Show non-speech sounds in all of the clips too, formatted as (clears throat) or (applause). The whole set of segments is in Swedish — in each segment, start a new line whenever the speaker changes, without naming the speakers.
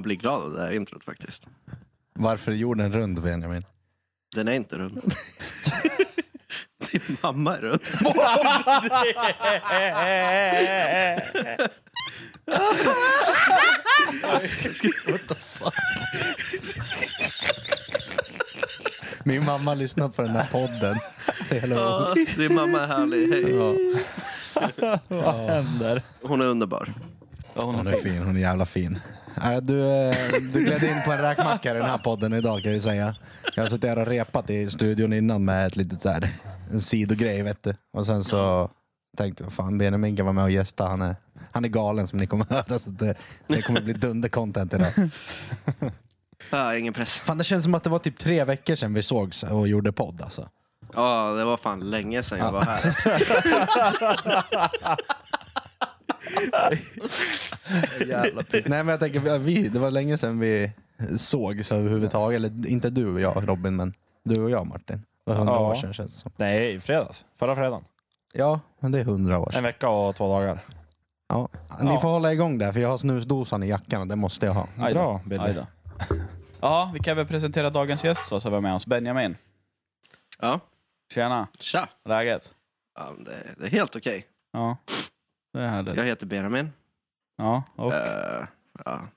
Man blir glad av det här introt faktiskt.
Varför är jorden rund, Benjamin?
Den är inte rund. (laughs) Din mamma är rund.
Min mamma lyssnar på den här podden. Säg hello.
Ja, Din mamma är härlig. Hej.
Ja.
Vad händer?
Hon är underbar.
Ja, hon
Hon
är
är
fin.
fin, hon är jävla fin. Du, eh, du gled in på en räkmacka i den här podden idag kan vi säga. Jag har suttit här och repat i studion innan med ett litet så här, en sidogrej vet du. Och sen så tänkte jag, fan Benjamin kan vara med och gästa. Han är, han är galen som ni kommer att höra. Så det, det kommer bli dunder-content idag. (laughs)
Ja, ingen press.
Fan det känns som att det var typ tre veckor sedan vi sågs och gjorde podd alltså.
Ja, det var fan länge sedan jag var här. (laughs) (laughs)
Jävla piss. Nej men jag tänker, vi, det var länge sedan vi sågs överhuvudtaget. Eller inte du och jag Robin, men du och jag Martin. Det var hundra
Ja.
år sedan känns det som.
Nej, i fredags. Förra fredagen.
Ja, men det är hundra år
En
sedan.
vecka och två dagar.
Ja. Ni
Ja.
får hålla igång där, för jag har snusdosan i jackan och det måste jag ha.
Aj då.
Bra, Billy.
Aj då. (laughs) Ja, vi kan väl presentera dagens gäst så, så har vi med oss Benjamin.
Ja,
Tjena,
tja.
läget?
Ja, men det, det är helt okej.
Ja, det är härligt.
Jag heter Benjamin.
Ja, och
Eh, ja.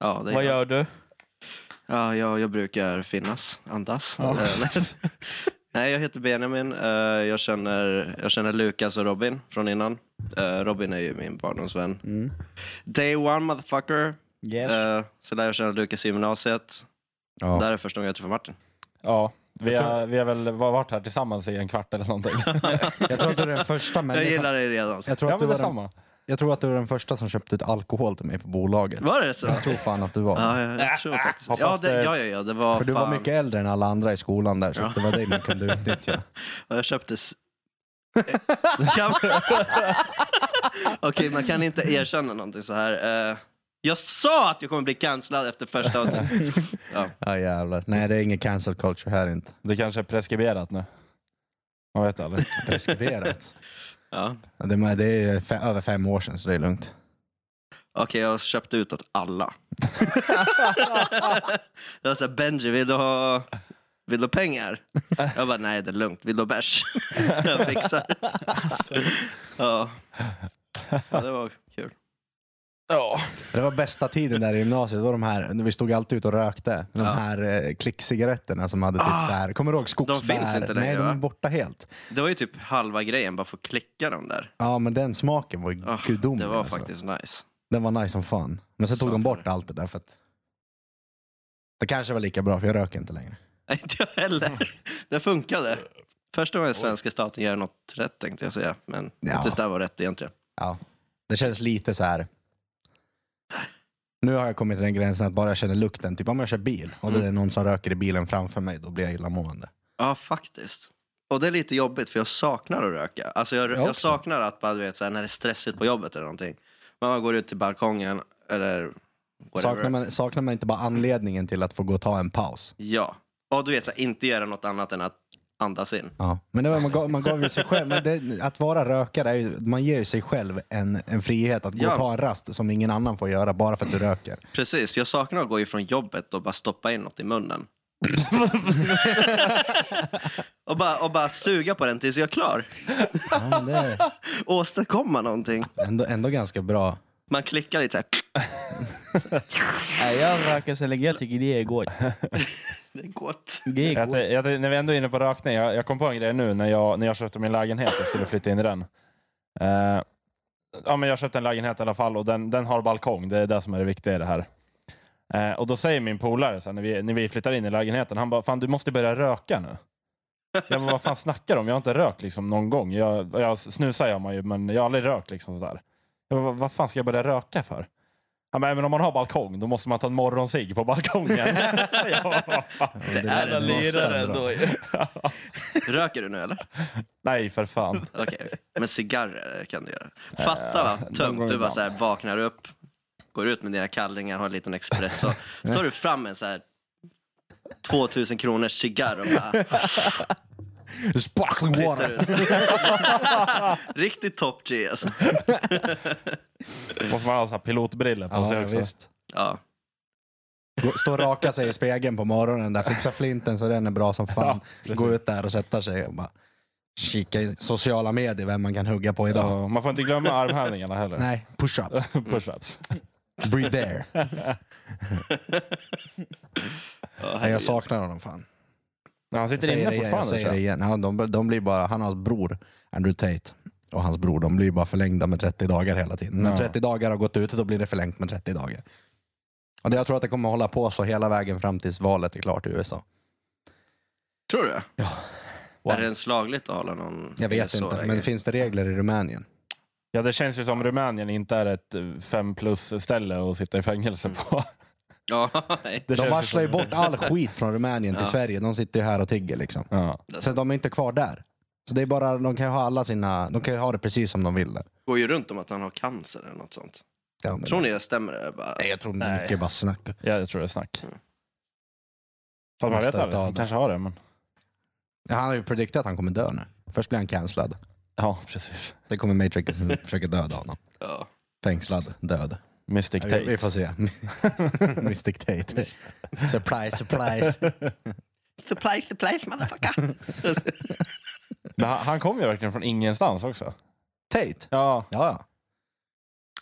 Ja,
vad
jag.
gör du?
Ja, jag, jag brukar finnas, andas.
Ja.
Eh, (laughs) nej. Jag heter Benjamin. Eh, jag, känner, jag känner Lukas och Robin från innan. Robin är ju min barndomsvän.
Mm.
Day one motherfucker.
Yes.
Så lärde jag känna Lukas i gymnasiet.
Ja.
Där är första gången jag träffade Martin.
Ja, vi
Jag tror-
har, vi har väl varit här tillsammans i en kvart eller någonting. (laughs)
Jag tror att du är den första
Jag
människan...
gillar dig redan.
Jag tror,
ja,
att du var den,
detsamma.
jag tror att du var den första som köpte ut alkohol till mig på bolaget.
Var det så?
Jag tror fan att du var.
Ja, jag, jag tror faktiskt. Ja, det, ja, ja, ja, det var
För du var
fan-
mycket äldre än alla andra i skolan där, så
Ja.
det var dig man kunde (laughs) utnyttja.
Jag köpte... Kan- (laughs) Okej, man kan inte erkänna någonting så här. Jag sa att jag kommer bli cancellad efter första avsnittet. (laughs) Ja.
Ja jävlar. Nej det är ingen cancel culture här inte.
Det kanske är preskriberat nu. Man vet aldrig. (laughs)
Preskriberat.
Ja.
Det, är- det är fe- över fem år sedan så det är lugnt.
Okej, jag köpte ut åt alla. (laughs) jag var såhär, Benji, vill du ha, vill du ha pengar? Jag bara, nej det är lugnt. Vill du ha bärs? jag fixar. ja. ja, det var.
Ja.
Det var bästa tiden där i gymnasiet, det var de här, vi stod alltid ute och rökte. De
Ja.
här eh, klickcigaretterna som hade typ
Ah,
så här, kommer du ihåg skogsbär?
finns inte
Nej
längre,
de är borta helt.
Det var ju typ halva grejen, bara få klicka dem där.
Ja men den smaken var ju
Ah,
gudomlig.
det var
alltså.
faktiskt nice.
Den var nice som fan. Men sen tog de bort
det.
allt det där för att det kanske var lika bra för jag röker inte längre.
Nej, (laughs) inte jag heller. Det funkade. Första gången svenska staten gör något rätt tänkte jag säga. Men
Ja.
det där var rätt egentligen.
Ja. Det känns lite så här. Nu har jag kommit till den gränsen att bara jag känner lukten, typ om jag kör bil och det är någon som röker i bilen framför mig, då blir jag illamående.
Ja, faktiskt. Och det är lite jobbigt för jag saknar att röka. Alltså jag,
Jag
jag, saknar att bara, du vet, så här, när det är stressigt på jobbet eller någonting. Man går ut till balkongen eller whatever.
Saknar man, saknar man inte bara anledningen till att få gå och ta en paus?
Ja. Och du vet, så här, inte göra något annat än att andas in.
Ja. Men var, man, gav, man gav ju sig själv, det, att vara rökare, är ju, man ger ju sig själv en, en frihet att gå
Ja.
och ta en rast som ingen annan får göra bara för att du röker.
Precis, jag saknar att gå ifrån jobbet och bara stoppa in något i munnen. (laughs) och, bara, och bara suga på den tills jag är klar.
Ja, det (laughs)
Åstadkomma någonting.
ändå, ändå ganska bra.
Man klickar lite så här. (laughs)
Nej, jag röker så länge jag tycker det är gott.
Det är gott.
Det är
Jag,
gott.
jag, tän- när vi ändå är inne på rökning, jag, jag kom på en grej nu när jag, när jag köpte min lägenhet och skulle flytta in i den. Eh, ja, men jag köpte en lägenhet i alla fall och den, den har balkong, det är det som är det viktiga i det här. Eh, och då säger min polare så här, när, vi, när vi flyttar in i lägenheten, han bara “Fan du måste börja röka nu”. Jag bara “Vad fan snackar du om? Jag har inte rökt liksom någon gång. Jag, jag snusar gör man ju, men jag har aldrig rökt liksom sådär”. Jag bara, “Vad fan ska jag börja röka för?” Bara, “Men om man har balkong, då måste man ta en morgonscigg på balkongen”. (laughs) "Vad fan?"
Det
är en lirare
alltså då. (laughs)
Röker du nu eller?
Nej, för fan. (laughs)
Okej, men cigarrer kan du göra. Fatta va, tömt. Du bara så här, vaknar upp, går ut med dina kallingar, har en liten espresso. Så tar du fram en så här 2000 kronors cigarr och bara
Sparkling water! (laughs)
Riktigt top G alltså.
måste man ha så här pilotbriller på
Ja,
sig också.
visst.
Ja.
Gå- Stå och raka sig i spegeln på morgonen, där, fixa flinten så den är bra som fan.
precis.
Gå ut där och sätta sig och bara kika i sociala medier, vem man kan hugga på idag.
Ja, man får inte glömma armhävningarna heller.
Nej, push-ups. (laughs)
Push-ups.
Breathe there. (laughs)
Ja,
Nej, jag
herregud.
saknar honom fan.
Ja, Han sitter inne
igen, jag
fortfarande.
säger det igen. Ja, de, de blir bara, han och hans bror, Andrew Tate, och hans bror, de blir bara förlängda med 30 dagar hela tiden. När
Ja.
30 dagar har gått ut, då blir det förlängt med 30 dagar. Och det, jag tror att det kommer hålla på så hela vägen fram tills valet är klart i USA.
Tror du?
Ja.
Är det ens lagligt att hålla någon
Jag vet inte, men finns det regler i Rumänien?
Ja, det känns ju som Rumänien inte är ett fem plus ställe att sitta i fängelse på.
Ja, nej.
Det
De
känns
varslar ju bort all skit från Rumänien till
Ja.
Sverige. De sitter ju här och tigger liksom.
Ja.
Så de är inte kvar där. Så det är bara, de kan ju ha alla sina, de kan ju ha det precis som de vill. där.
går ju runt om att han har cancer eller något sånt.
Ja, men,
Tror ni det stämmer? Det? Bara,
Nej, jag tror det är
Nej.
mycket bara snack.
ja, jag tror det är snack.
Mm.
Fast man vet aldrig, han kanske har det. Men...
Ja, Han har ju prediktat att han kommer dö nu. Först blir han cancellad.
Ja, precis.
Sen kommer Matrix och försöker döda honom.
ja.
Fängslad, död.
Mystic
Ja, vi, vi
Tate.
får se. (laughs) Mystic Tate. surprise, surprise. (laughs)
Supply, supply, motherfucker! (laughs)
Men han, han kom ju verkligen från ingenstans också.
Tate?
Ja,
Ja.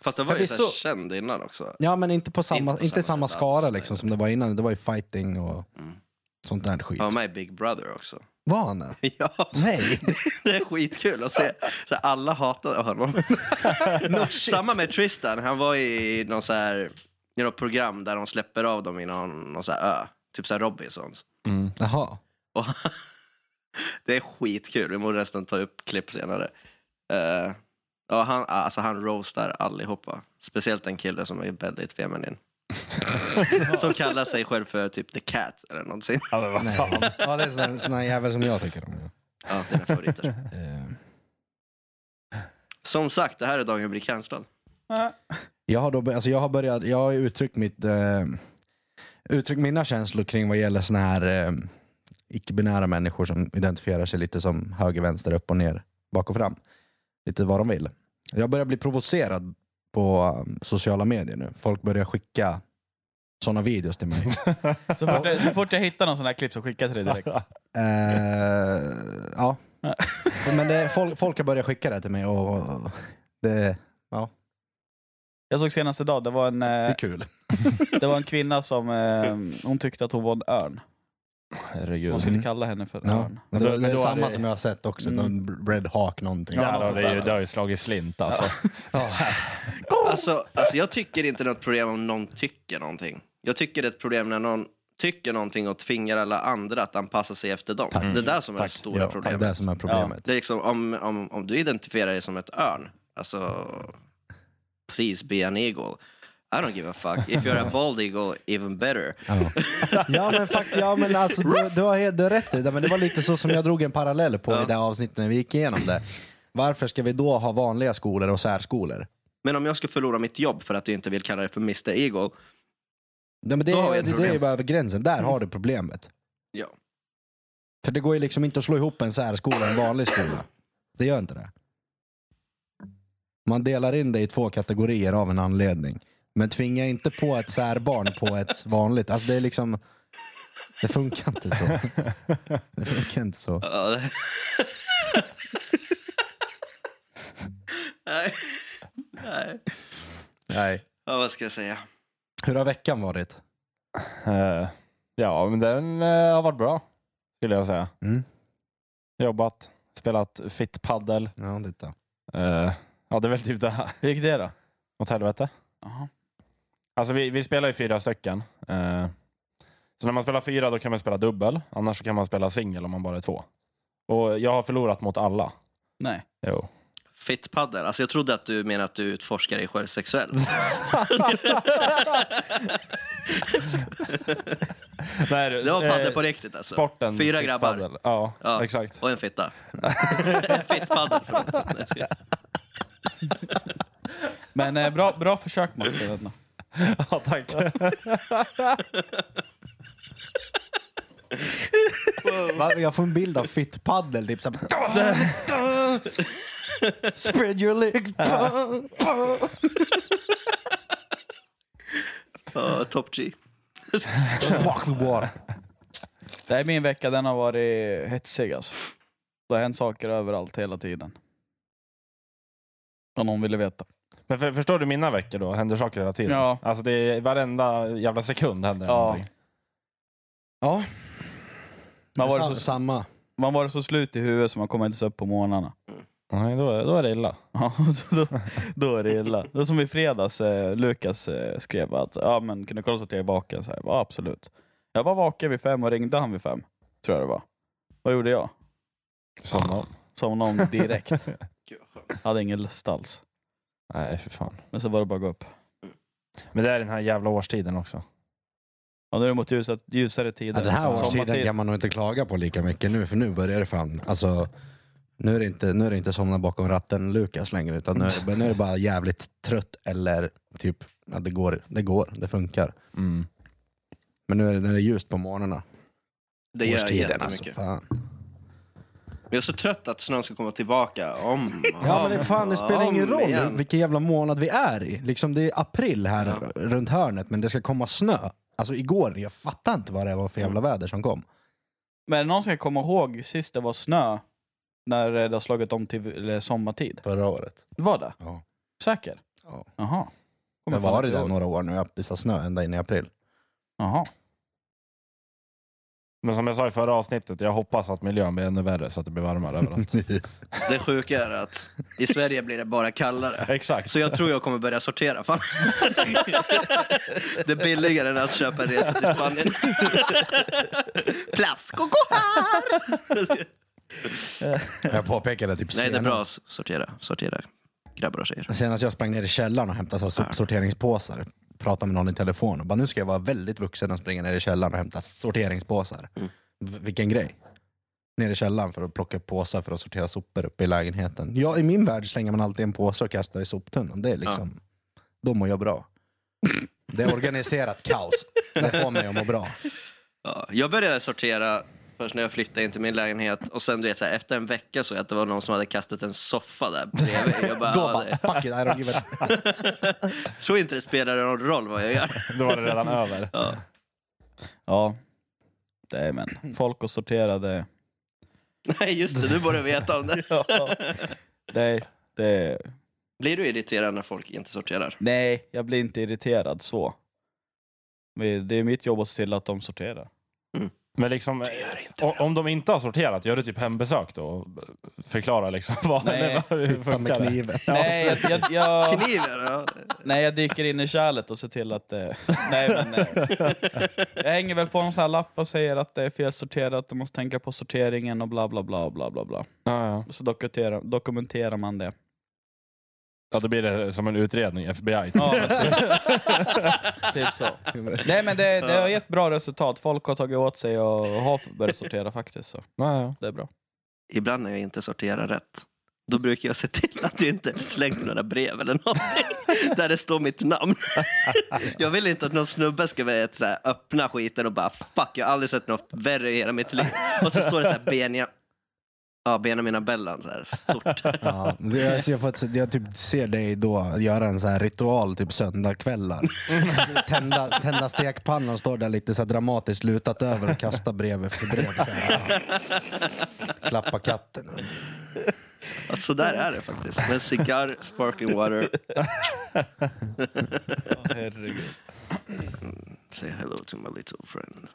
Fast det var ju så känd innan också.
Ja, men inte på samma,
Inte på
inte
samma
samma
sätt
skara liksom, som det var innan. Det var ju fighting och
Mm.
Sånt där skit.
Han var med i Big Brother också.
Var han det? (laughs)
Ja,
Nej. (laughs)
det är skitkul att se. Så alla hatade honom. (laughs) Samma med Tristan. Han var i någon så här, i något program där de släpper av dem i någon, någon så här ö. Typ så här Robinsons.
mm.
Jaha.
Och det är skitkul. Vi måste nästan ta upp klipp senare. Uh, ja, han, alltså han roastar allihopa. Speciellt en kille som är väldigt feminin. Som kallar sig själv för typ The Cat eller någonting.
ja, men vad
Nej.
fan.
Ja, det är sån sån här jävel som jag tycker om.
Ja, mina favoriter.
Eh,
Som sagt, det här är dagen jag blir cancellad.
Jag har, då, alltså jag har börjat, jag har uttryckt mitt, eh, uttryckt mina känslor kring vad gäller såna här eh, icke-binära människor som identifierar sig lite som höger, vänster, upp och ner, bak och fram. Lite vad de vill. Jag börjar bli provocerad på um, sociala medier nu. Folk börjar skicka såna videos till mig. (laughs)
Så fort, jag, så fort jag hittar någon sån här klipp så skickar jag till dig direkt. (laughs)
Eh, ja. (laughs) Men det, folk, folk har börjat skicka det till mig och det,
Jag såg senast idag, det var en,
det
eh,
kul.
det var en kvinna som eh, hon tyckte att hon var en örn.
Herregud.
Man skulle kalla henne för en
Ja.
örn.
Men
Då-
det, det är samma
det-
som jag har sett också,
Mm.
någon Red Hawk någonting.
Ja,
sånt
det, är ju,
där.
det har ju slagit slint alltså. (laughs)
Ja.
Alltså, alltså, jag tycker inte det är något problem om någon tycker någonting. Jag tycker det är ett problem när någon tycker någonting och tvingar alla andra att anpassa sig efter dem.
Tack.
Det är där som är
Tack.
det stora
Ja, det är
problemet.
det som är problemet.
Det är liksom, om, om, om du identifierar dig som ett örn, alltså please be an eagle. I don't give a fuck. If you're a bald eagle, even better.
Ja. men, fakt, ja, men alltså, du, du har helt rätt i det, men det var lite så som jag drog en parallell på i det här avsnittet när vi gick igenom det. Varför ska vi då ha vanliga skolor och särskolor?
Men om jag skulle förlora mitt jobb för att du inte vill kalla dig för Mr Eagle,
Nej, men det,
Då har vi ett
det, det är bara över gränsen, där har du problemet.
ja.
För det går ju liksom inte att slå ihop en särskola och en vanlig skola. Det gör inte det. Man delar in det i två kategorier av en anledning. Men tvinga inte på ett särbarn på ett vanligt. Alltså det är liksom... Det funkar inte så. Det funkar inte så.
Ja, det- Nej. Nej.
Nej.
Ja, vad ska jag säga?
Hur har veckan varit?
Eh, ja, men den eh, har varit bra, skulle jag säga.
Mm.
Jobbat, spelat fit paddel.
Ja, titta.
Eh, ja, det är väl typ det här.
Hur gick det då?
Åt helvete.
Jaha.
Alltså vi, vi spelar ju fyra stycken. Eh, så när man spelar fyra då kan man spela dubbel. Annars kan man spela singel om man bara är två. Och jag har förlorat mot alla.
Nej.
Jo.
Fit paddel. Alltså jag trodde att du menade att du utforskar dig själv sexuellt. (laughs)
Nej,
Det var paddel
eh,
på riktigt alltså.
Sporten.
Fyra grabbar.
Ja,
Ja.
exakt.
Och en fitta. (laughs) Fit paddel. förlåt. Nej, jag skojar.
Men eh, bra, bra försök Martin. (laughs)
ja, tack. (laughs)
Va? Jag får en bild av fit paddel typ såhär... (laughs) Spread your legs.
Ja, top G.
Det är min vecka, den har varit hetsig alltså. Det har hänt saker överallt hela tiden. Om någon ville veta.
Men för, förstår du mina veckor då? Händer saker hela tiden?
Ja.
Alltså det är varenda jävla sekund händer
Ja.
någonting.
Ja,
Man var, så,
samma.
man var så slut i huvudet så man kommer inte så upp på morgnarna.
Nej, då, då är det illa. (laughs)
Ja, då, då är det illa. Det är som i fredags, eh, Lukas eh, skrev att ja, men, kan du kolla så att jag är vaken? Så här, ja, absolut. Jag var vaken vid fem och ringde han vid fem. Tror jag det var. Vad gjorde jag?
Somna.
Somnade om direkt. (laughs) Hade ingen lust alls.
Nej, för fan.
Men så var det bara att gå upp.
Men det är den här jävla årstiden också.
Ja, nu är det mot ljusare, ljusare tider.
Ja, den här årstiden kan man nog inte klaga på lika mycket nu, för nu börjar det fan, alltså nu är det inte, nu är det inte somna bakom ratten Lukas längre, utan nu är, det, nu är det bara jävligt trött eller typ, ja, det, går, det går, det funkar.
Mm.
Men nu är det, när det är ljust på morgnarna.
Det gör
årstiden
jättemycket.
alltså, fan.
Men jag är så trött att snön ska komma tillbaka om
Ja men det, fan, det spelar ingen roll
igen.
vilken jävla månad vi är i. Liksom, det är april här
Ja.
runt hörnet, men det ska komma snö. Alltså igår, jag fattar inte vad det var för jävla väder som kom.
Men är det någon som kan komma ihåg sist det var snö? När det har slagit om till sommartid?
Förra året.
Var det?
Ja.
Säker?
Ja.
Jaha.
Det
Kommer fan
var det
inte
där
ihåg.
några år nu, att det sa snö ända in i april.
Jaha.
Men som jag sa i förra avsnittet, jag hoppas att miljön blir ännu värre så att det blir varmare överallt. (laughs)
Det sjuka är att i Sverige blir det bara kallare. (laughs)
Exakt.
Så jag tror jag kommer börja sortera. Fan. (laughs) Det är billigare än att köpa en resa till Spanien. Plaskoko här!
Jag påpekade typ
Nej, det är bra
senast,
att sortera. Sortera grabbar och tjejer.
senast jag sprang ner i källaren och hämtade så här sopsorteringspåsar. Pratade med någon i telefon och bara nu ska jag vara väldigt vuxen och springa ner i källaren och hämta sorteringspåsar.
Mm.
Vilken grej. Ner i källaren för att plocka påsar för att sortera sopor uppe i lägenheten. Ja, I min värld slänger man alltid en påse och kastar i soptunnan. Det är liksom, då mår jag bra. Det är organiserat kaos. Det får mig att må bra.
Ja, jag började sortera först när jag flyttade in till min lägenhet och sen du vet, så här, efter en vecka så att det var någon som hade kastat en soffa där bredvid. Jag bara,
Då bara,
det,
fuck it, I don't give a... (laughs)
tror inte det spelar någon roll vad jag gör. (laughs)
Då var det redan över.
Ja.
Ja. Det är men. Folk och sorterade. (laughs)
Nej, just det, du borde veta om det.
Ja. Det, det,
Blir du irriterad när folk inte sorterar?
nej, jag blir inte irriterad så. Men Det är mitt jobb att se till att de sorterar.
Men liksom, om de inte har sorterat, gör du typ hembesök då? Förklara liksom (laughs) vad,
Nej.
hur
med
funkar det?
kniven.
Nej, jag, jag, jag,
Kniven? Ja.
nej, jag dyker in i kärlet och ser till att det... Nej, men nej. Jag hänger väl på någon sån här lapp och säger att det är felsorterat, du måste tänka på sorteringen och bla bla bla bla bla bla.
Ja, ja.
Så dokumenterar, dokumenterar man det.
Ja, då blir det som en utredning, FBI.
Ja, (laughs) typ så. Nej men det, det har gett bra resultat. Folk har tagit åt sig och har börjat sortera faktiskt. Så
Ja, ja.
det är bra.
Ibland när jag inte sorterar rätt, då brukar jag se till att jag inte slängt några brev eller någonting (laughs) där det står mitt namn. Jag vill inte att någon snubbe ska vet, så här, öppna skiten och bara fuck, jag har aldrig sett något värre i hela mitt liv. Och så står det så här Benja, ja, Benjamin Abellan så här stort. (laughs)
Ja, jag, jag, får, jag typ ser dig då göra en så här ritual typ söndagkvällar. Tända, tända stekpannan, står där lite så dramatiskt lutat över och kasta brev efter brev. Så här. Klappa katten.
Ja, så där är det faktiskt. Med cigarr, sparkling water,
herregud.
say hello to my little friend.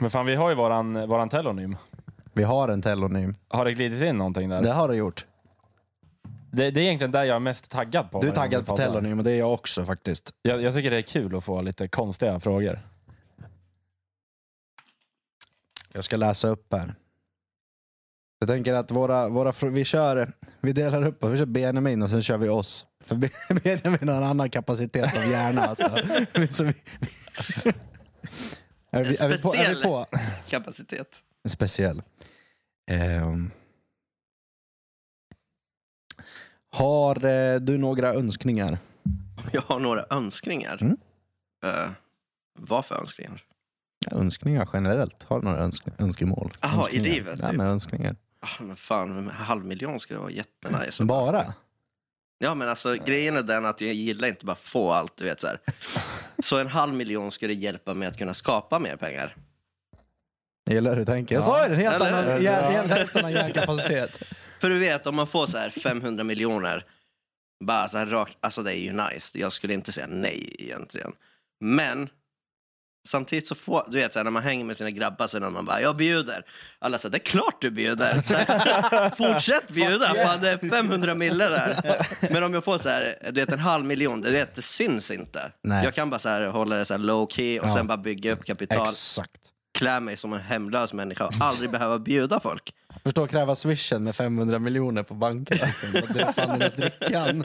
Men fan, vi har ju våran, våran telonym.
Vi har en telonym.
Har det glidit in någonting där?
Det har du gjort.
Det, det är egentligen där jag är mest taggad på.
Du är taggad på telonym och det är jag också faktiskt.
Jag, jag tycker det är kul att få lite konstiga frågor.
Jag ska läsa upp här. Jag tänker att våra, våra vi kör, vi delar upp oss. Vi kör Benjamin och sen kör vi oss. För Ben- (laughs) Benjamin har en annan kapacitet av hjärna alltså. (laughs) Så vi, vi, (laughs) är, vi, är, vi på, är vi
Speciell.
på?
Kapacitet.
Speciell. Ehm. har eh, du några önskningar? (laughs)
Jag har några önskningar.
Mm.
Uh, vad för önskningar?
Önskningar generellt? Har du några önsk önskemål?
Jaha, i livet,
Ja,
typ.
men önskningar.
Ah, men fan, en halv miljon skulle vara jättenice. (laughs)
Bara?
Ja, men alltså grejen är den att jag gillar inte bara få allt, du vet så här. (laughs) Så en halv miljon skulle hjälpa mig att kunna skapa mer pengar.
Jag gillar hur du tänker. Jag sa ju det, en helt
Eller?
annan, hjär- helt, annan hjärnkapacitet. (laughs)
För du vet, om man får så här 500 miljoner, bara så här rakt, alltså det är ju nice. Jag skulle inte säga nej egentligen. Men samtidigt så får, du vet så här, när man hänger med sina grabbar så när man bara, jag bjuder. Alla säger, det är klart du bjuder. Så här, (laughs) Fortsätt bjuda, fan det är 500 mille där. (laughs) Men om jag får så här, du vet en halv miljon, du vet det syns inte.
Nej.
Jag kan bara så här, hålla det så här low key och
Ja.
sen bara bygga upp kapital.
Exakt.
Klä mig som en hemlös människa och aldrig behöva bjuda folk.
Förstå att kräva swishen med 500 miljoner på banken. Liksom. Det är fan den där drickan.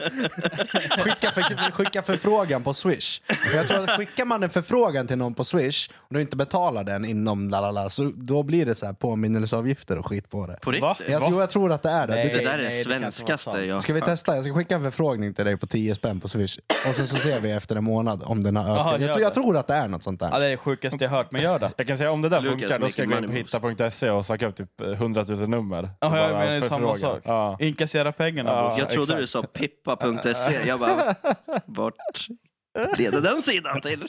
Skicka, för, skicka förfrågan på swish. Och Jag tror att skickar man en förfrågan till någon på swish och du inte betalar den inom lalala, så då blir det så här påminnelseavgifter och skit på det.
På riktigt.
Jag tror, jag tror att det är det.
Nej.
Du,
Det där är
nej, det
svenskaste jag
ska vi testa? Jag ska skicka en förfrågning till dig på 10 spänn på swish. Och sen så ser vi efter en månad om den har ökat.
Jaha,
jag, tror, jag tror att det är något sånt
Ja,
där.
det är det sjukaste jag hört, men gör det. (laughs)
Jag kan säga om det där
Lucas
funkar, då ska jag gå in på hitta.se och söka upp typ 100 000 nummer. Och
Ja, jag menar samma sak.
Ja.
Inkassera pengarna.
Ja.
Jag trodde
exakt.
du sa pippa.se. Jag bara, (laughs) vart leder den sidan till?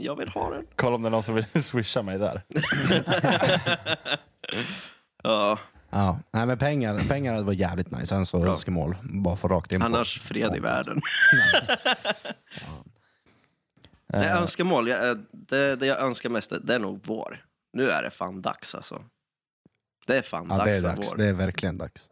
Jag vill ha den.
Kolla om det är någon som vill (laughs) swisha mig där. (laughs)
Ja,
Ja. Nej, men pengar, pengar varit jävligt nice. Sen så
Bra.
önskemål. Bara få rakt in på.
annars fred i världen. Det är
Eh,
önskemål. Jag, eh, det, det jag önskar mest, det är nog vår. Nu är det fan dags alltså. Det är fan
Ja,
dags
det är
för
dags.
vår.
Det är verkligen dags.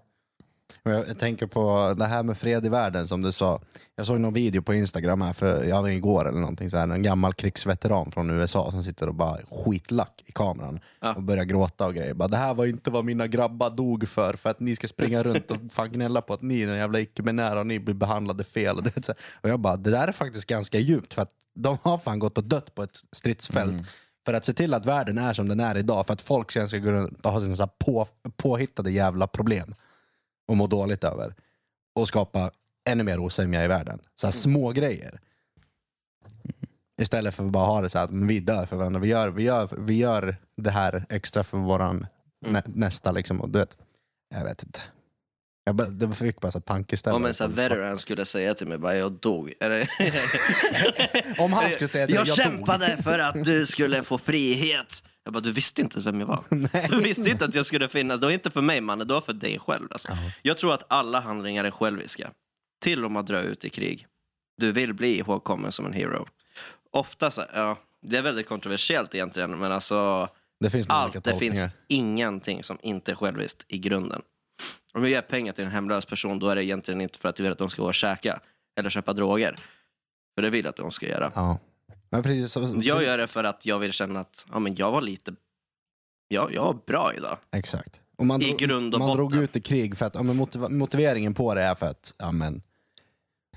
Och jag, jag tänker på det här med fred i världen som du sa. Jag såg någon video på Instagram här för ja, igår eller någonting så här, en gammal krigsveteran från USA som sitter och bara skitlack i kameran
Ja.
och börjar gråta och grejer. Bara, det här var inte vad mina grabbar dog för, för att ni ska springa runt och fan gnälla på att ni är en jävla icke-binära och ni blir behandlade fel. Och, det, är så här. och jag bara, det där är faktiskt ganska djupt för att de har fan gått och dött på ett stridsfält för att se till att världen är som den är idag, för att folk sen ska gå runt och ha sina så här på, påhittade jävla problem och må dåligt över. Och skapa ännu mer osämja i världen. Så här små grejer. Istället för att bara ha det så här att vi dör för varandra. Vi gör, vi gör, vi gör det här extra för våran nä, nästa. Liksom. Och du vet, jag vet inte. Jag bara, det fick bara så tankeställare.
Om en sån veteran skulle säga till mig bara jag dog. (laughs)
Om han skulle säga att
jag,
jag,
kämpade för att du skulle få frihet. Jag bara, du visste inte vem jag var. (laughs) Du visste inte att jag skulle finnas. Det var inte för mig mannen, det var för dig själv. Alltså. Jag tror att alla handlingar är själviska. Till och med att dra ut i krig. Du vill bli ihågkommen som en hero. Ofta så, ja, det är väldigt kontroversiellt egentligen, men alltså
Det finns
allt, det finns ingenting som inte är själviskt i grunden. Om jag ger pengar till en hemlös person, då är det egentligen inte för att du vill att de ska gå och käka eller köpa droger. För det vill jag att de ska göra.
Ja. Men precis, så,
Jag gör det för att jag vill känna att ja, men jag var lite... Ja, jag var bra idag.
Exakt. Och man
I
drog,
grund och
man drog ut i krig för att ja, men motiv- motiveringen på det är för att ja, men,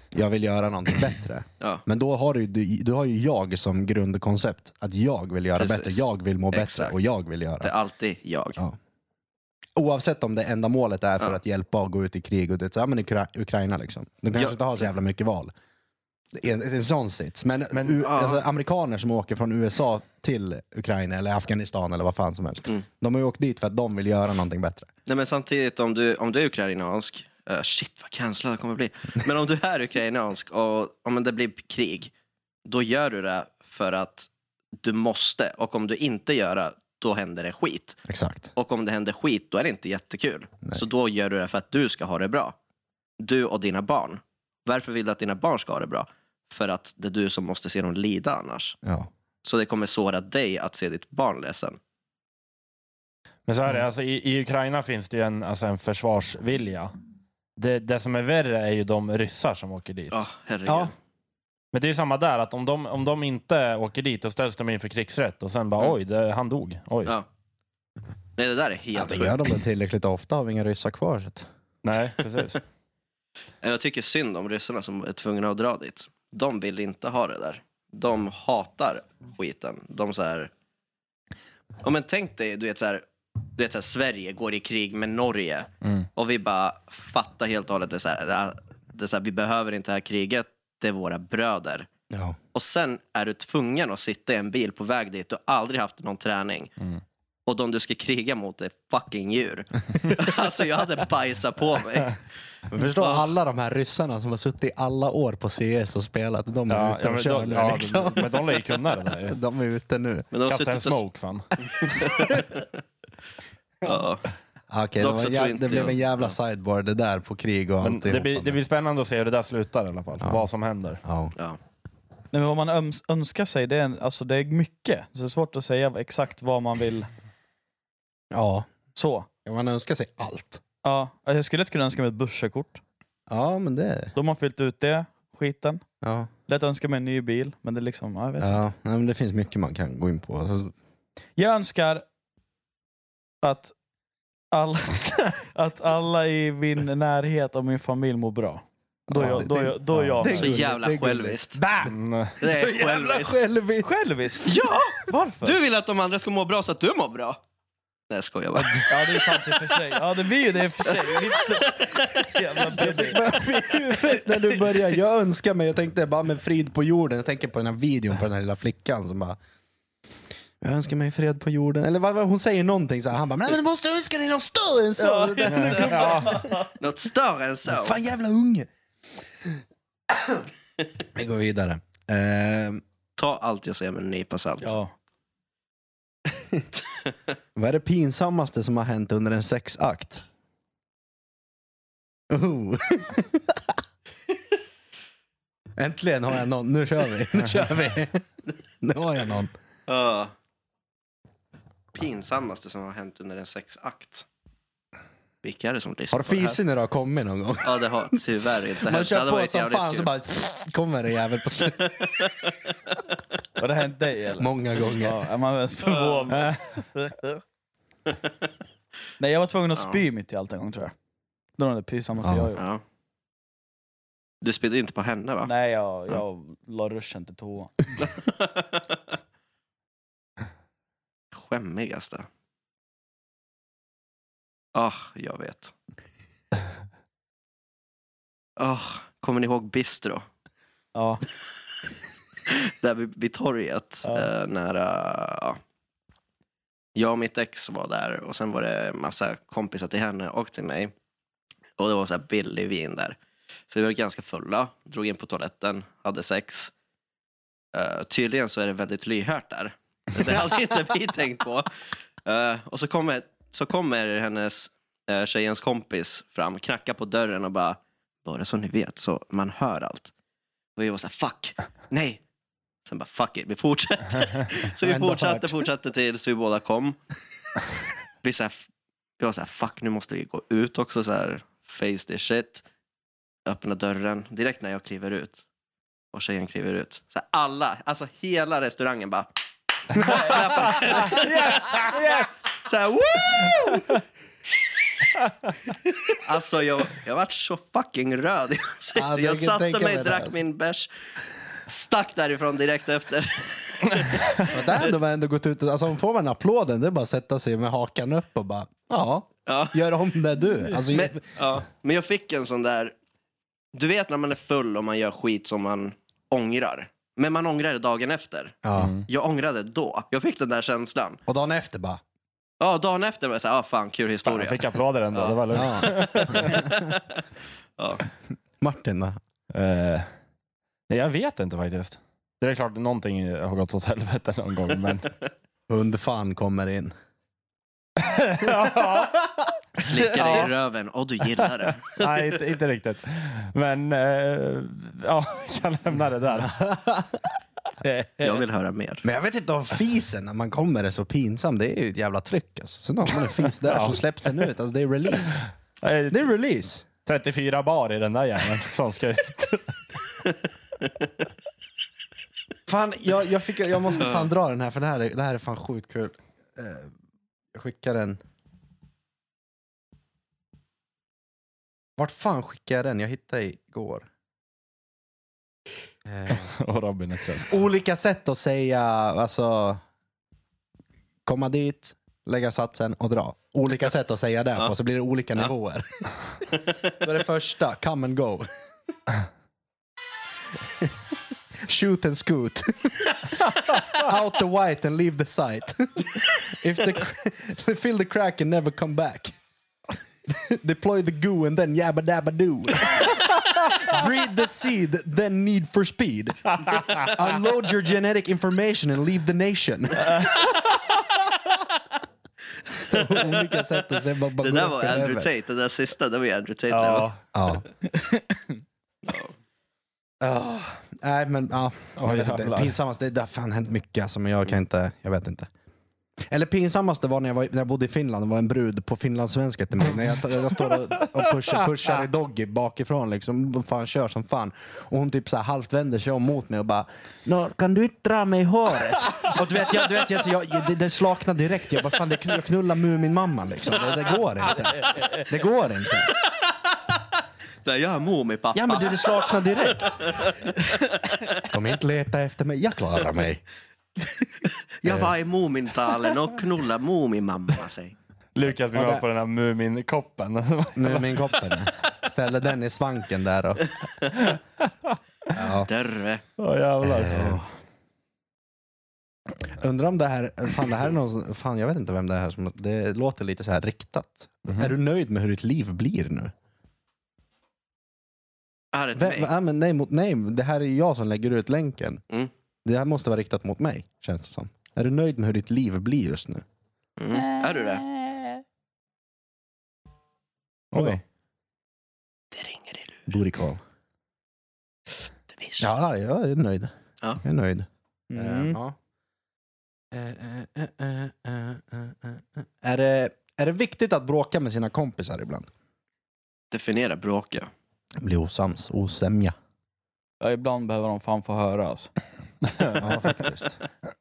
jag vill göra någonting (clears throat) bättre.
Ja,
Men då har du, du, du har ju jag som grundkoncept. Att jag vill göra
Precis.
bättre, jag vill må bättre
Exakt.
och jag vill
det är
göra.
alltid jag.
Ja. Oavsett om det enda målet är för att hjälpa och gå ut i krig. Och det, så, men Ukra- Ukraina liksom. De kanske inte har så jävla mycket val. Det är en, en sån sits. Men,
Men,
U, alltså, amerikaner som åker från USA till Ukraina eller Afghanistan eller vad fan som helst.
Mm.
De har ju åkt dit för att de vill göra någonting bättre.
Nej, men samtidigt, om du, om du är ukrainansk, eh, shit vad cancellad jag kommer bli. Men om du är ukrainansk och om det blir krig, då gör du det för att du måste. Och om du inte gör det, då händer det skit.
Exakt.
Och om det händer skit, då är det inte jättekul. Så då gör du det för att du ska ha det bra. Du och dina barn. Varför vill du att dina barn ska ha det bra? För att det är du som måste se dem lida annars.
Ja.
Så det kommer såra dig att se ditt barn ledsen.
Men så är det, alltså, i, i Ukraina finns det ju en, alltså, en försvarsvilja. Det, det som är värre är ju de ryssar som åker dit.
Herregud.
Ja.
Men det är ju samma där, att om de, om de inte åker dit, då ställs de inför krigsrätt och sen bara
Mm.
oj, det, han dog. Oj.
Ja. Nej, det där är
Ja,
helt
det
sjukt.
gör de väl tillräckligt ofta, har vi inga ryssar kvar. Så.
Nej, precis. (laughs)
Jag tycker synd om ryssarna som är tvungna att dra dit. De vill inte ha det där. De hatar skiten. De så här... Ja, men tänk dig, du vet så här, du vet så här, Sverige går i krig med Norge
Mm.
och vi bara fattar helt och hållet, det så här, det det så här, vi behöver inte det här kriget, det är våra bröder.
Ja.
Och sen är du tvungen att sitta i en bil på väg dit, du har aldrig haft någon träning.
Mm.
och de du ska kriga mot är fucking djur. (laughs) alltså jag hade bajsat på mig.
Men förstå alla de här ryssarna som har suttit i alla år på CS och spelat. De är
Ja,
ute och
men,
kör
de,
nu
ja,
liksom.
men de lär ju kunna det där ju. (laughs)
De är ute nu.
Men de har
Kasta en smoke fan. (laughs)
Ja.
Okej,
Dock
det,
så
var en
tror
jä-
inte
det blev
jag-
en jävla sideboard det där på krig och
Men
allt.
det, blir, det blir spännande att se hur det där slutar i alla fall. Vad som händer.
Ja.
Ja.
Nej, men vad man öms- önskar sig, det är, en, alltså, det är mycket. Så det är svårt att säga exakt vad man vill.
ja,
Så.
man önskar sig allt.
Ja, jag skulle lätt kunna önska mig ett börskort.
Ja, men det...
De har fyllt ut det, skiten.
Ja,
Lätt önska mig en ny bil, men det är liksom, ja, jag vet inte.
ja. Nej, men det finns mycket man kan gå in på. Alltså,
Jag önskar att alla, (laughs) att alla i min närhet och min familj mår bra. Då jag, då jag, då jag
det är
Så jävla själviskt.
Mm,
Det är
så jävla
själviskt.
själviskt!
själviskt.
Ja!
Varför?
Du vill att de andra ska må bra så att du mår bra. Nej, jag skojar bara.
Ja det är sant i och för sig. Ja det blir ju det i och för sig. Lite (laughs) jävla billigt. (laughs)
När du börjar, jag önskar mig, jag tänkte bara med frid på jorden. Jag tänker på den här videon på den här lilla flickan som bara jag önskar mig fred på jorden. Eller vad, vad, hon säger någonting så här. Han bara, men du måste önska dig något större än så.
Ja. (laughs)
ja.
Något större än så.
Fan jävla unge. Vi går vidare. Ehm,
Ta allt jag säger med en nypa salt.
ja.
vad är det pinsammaste som har hänt under en sexakt? Oh. (laughs) Äntligen har jag någon. Nu kör vi. Nu kör vi. Nu har jag någon.
Ja. Pinsammaste som har hänt under en sexakt. Vilka är det som lyssnar
Har du
på det här?
fisit när du har kommit någon gång?
Ja, det har tyvärr inte
Man
hänt. Det
kör
hade
på
varit
som
jävligt
fan så
kul.
bara kommer en jävel på slutet.
Har det hänt dig eller?
Många gånger.
Ja, är man ens förvånad? (laughs) Nej jag var tvungen att
Ja.
spy mitt i allt en gång tror jag. Det var det pinsammaste
Ja.
jag gjort.
Ja. Du spydde inte på henne va?
Nej jag, jag la ruschen till toa. (laughs)
Skämmigaste? Ah, jag vet. (laughs) Ah, kommer ni ihåg Bistro?
Ja. (laughs)
Där vid, vid torget.
Ja.
Eh, nära, ja. Jag och mitt ex var där och sen var det massa kompisar till henne och till mig. Och det var så här billig vin där. Så vi var ganska fulla, drog in på toaletten, hade sex. Eh, tydligen så är det väldigt lyhört där. Det hade inte vi tänkt på. Eh, och så kommer, så kommer hennes uh, tjejens kompis fram, knackar på dörren och bara, bara så ni vet så man hör allt. Och vi var så här, fuck, nej. Sen bara, fuck it, vi fortsätter. (laughs) så vi fortsatte, fortsatte tills vi båda kom. Vi, så här, vi var så här, fuck nu måste vi gå ut också så här, face this shit. Öppna dörren, direkt när jag kliver ut. Och tjejen kliver ut. Så här, alla, alltså hela restaurangen bara klappar. Så här, woo! Alltså jag, jag vart så fucking röd. Jag, jag satte mig, drack
alltså.
min bärs, stack därifrån direkt efter.
Där hade man ändå gått ut och, alltså får man applåden, det är bara att sätta sig med hakan upp och bara, ja,
Ja.
gör om det du. Alltså,
Men, ja, men jag fick en sån där, du vet när man är full och man gör skit som man ångrar. Men man ångrar det dagen efter.
ja.
Jag ångrade då. Jag fick den där känslan.
Och dagen efter bara,
Ja, dagen efter var jag såhär, ah, fan kul
Fan,
historia.
jag fick applåder ändå, det var lugnt.
ja. (laughs)
Ja.
Martin då?
Eh, nej, jag vet inte faktiskt. Det är klart någonting har gått åt helvete någon gång, men... (laughs)
Hundfan kommer in. (laughs)
ja,
Slickar dig i röven och du gillar det. (laughs)
nej, inte, inte riktigt. Men eh, ja, (laughs) jag kan lämna det där. (laughs)
Jag vill höra mer.
Men jag vet inte om fisen när man kommer är så pinsam, det är ju ett jävla tryck. Alltså. Sen har man en fis där så släpps den ut, alltså det är release. Det är release.
34 bar i den där jäveln som ska ut.
Fan, jag, jag, fick, jag måste fan dra den här för det här är, det här är fan sjukt kul. Eh, jag skickar den. Vart fan skickade jag den? Jag hittade igår. Eh, (laughs)
Och Robin är trött.
olika sätt att säga, alltså komma dit, lägga satsen och dra. Olika sätt att säga det på, så blir det olika nivåer. (laughs) Då är det första, come and go. Shoot and scoot. (laughs) Out the white and leave the site. If the fill the crack and never come back. (laughs) Deploy the goo and then yabba dabba doo. (laughs) Breed the seed, then need for speed. (laughs) Unload your genetic information and leave the nation. Olika sätt att se bara, bara
Det där var Andrew. Tate, det där sista, det var ju Andrew Tate.
Ja.
Nej men ja. Jag vet inte. Pinsammast, det det har fan hänt mycket alltså, men jag kan inte, jag vet inte. Eller pinsammaste var när jag, var, när jag bodde i Finland, det var en brud på finlandssvenska till mig. När jag, jag står och, och pushar, pushar i Doggy bakifrån, liksom, fan, kör som fan. Och hon typ så här halvt vänder sig om mot mig och bara Nå, kan du inte dra mig i håret? och du vet, jag, du vet jag, jag, det, det slaknade direkt. Jag bara, fan det jag knullar Mumin-mamma liksom. Det, det går inte. Det går inte.
Där, jag är Mumipappa.
Ja men du, det slaknar direkt. Kom inte leta efter mig, jag klarar mig.
Jag var i Mumintalen och knullade Mumimamma sig.
Lukas blir
Ja,
med på den här Muminkoppen. (laughs)
Nu min koppen. Ställde den i svanken där och... Ja.
Dörre.
Åh jävlar.
Eh, Undrar om det här, fan det här är någon, fan jag vet inte vem det är som, det låter lite så här riktat.
Mhm.
Är du nöjd med hur ditt liv blir nu?
Är det till
Vem, ja, men nej, mot, nej, det här är jag som lägger ut länken.
Mm.
Det här måste vara riktat mot mig, känns det som. Är du nöjd med hur ditt liv blir just nu?
Mm. Är du det?
Oj.
Det ringer i luren.
Booty call.
Det vill
Ja, jag är nöjd.
Ja.
Jag är nöjd. Eh,
Mm.
ja. Eh, eh, eh, eh, eh, eh, eh. Är, det, är det viktigt att bråka med sina kompisar ibland?
Definiera bråka.
Bli osams, osämja.
Ja, ibland behöver de fan få höra alltså.
Ja, faktiskt.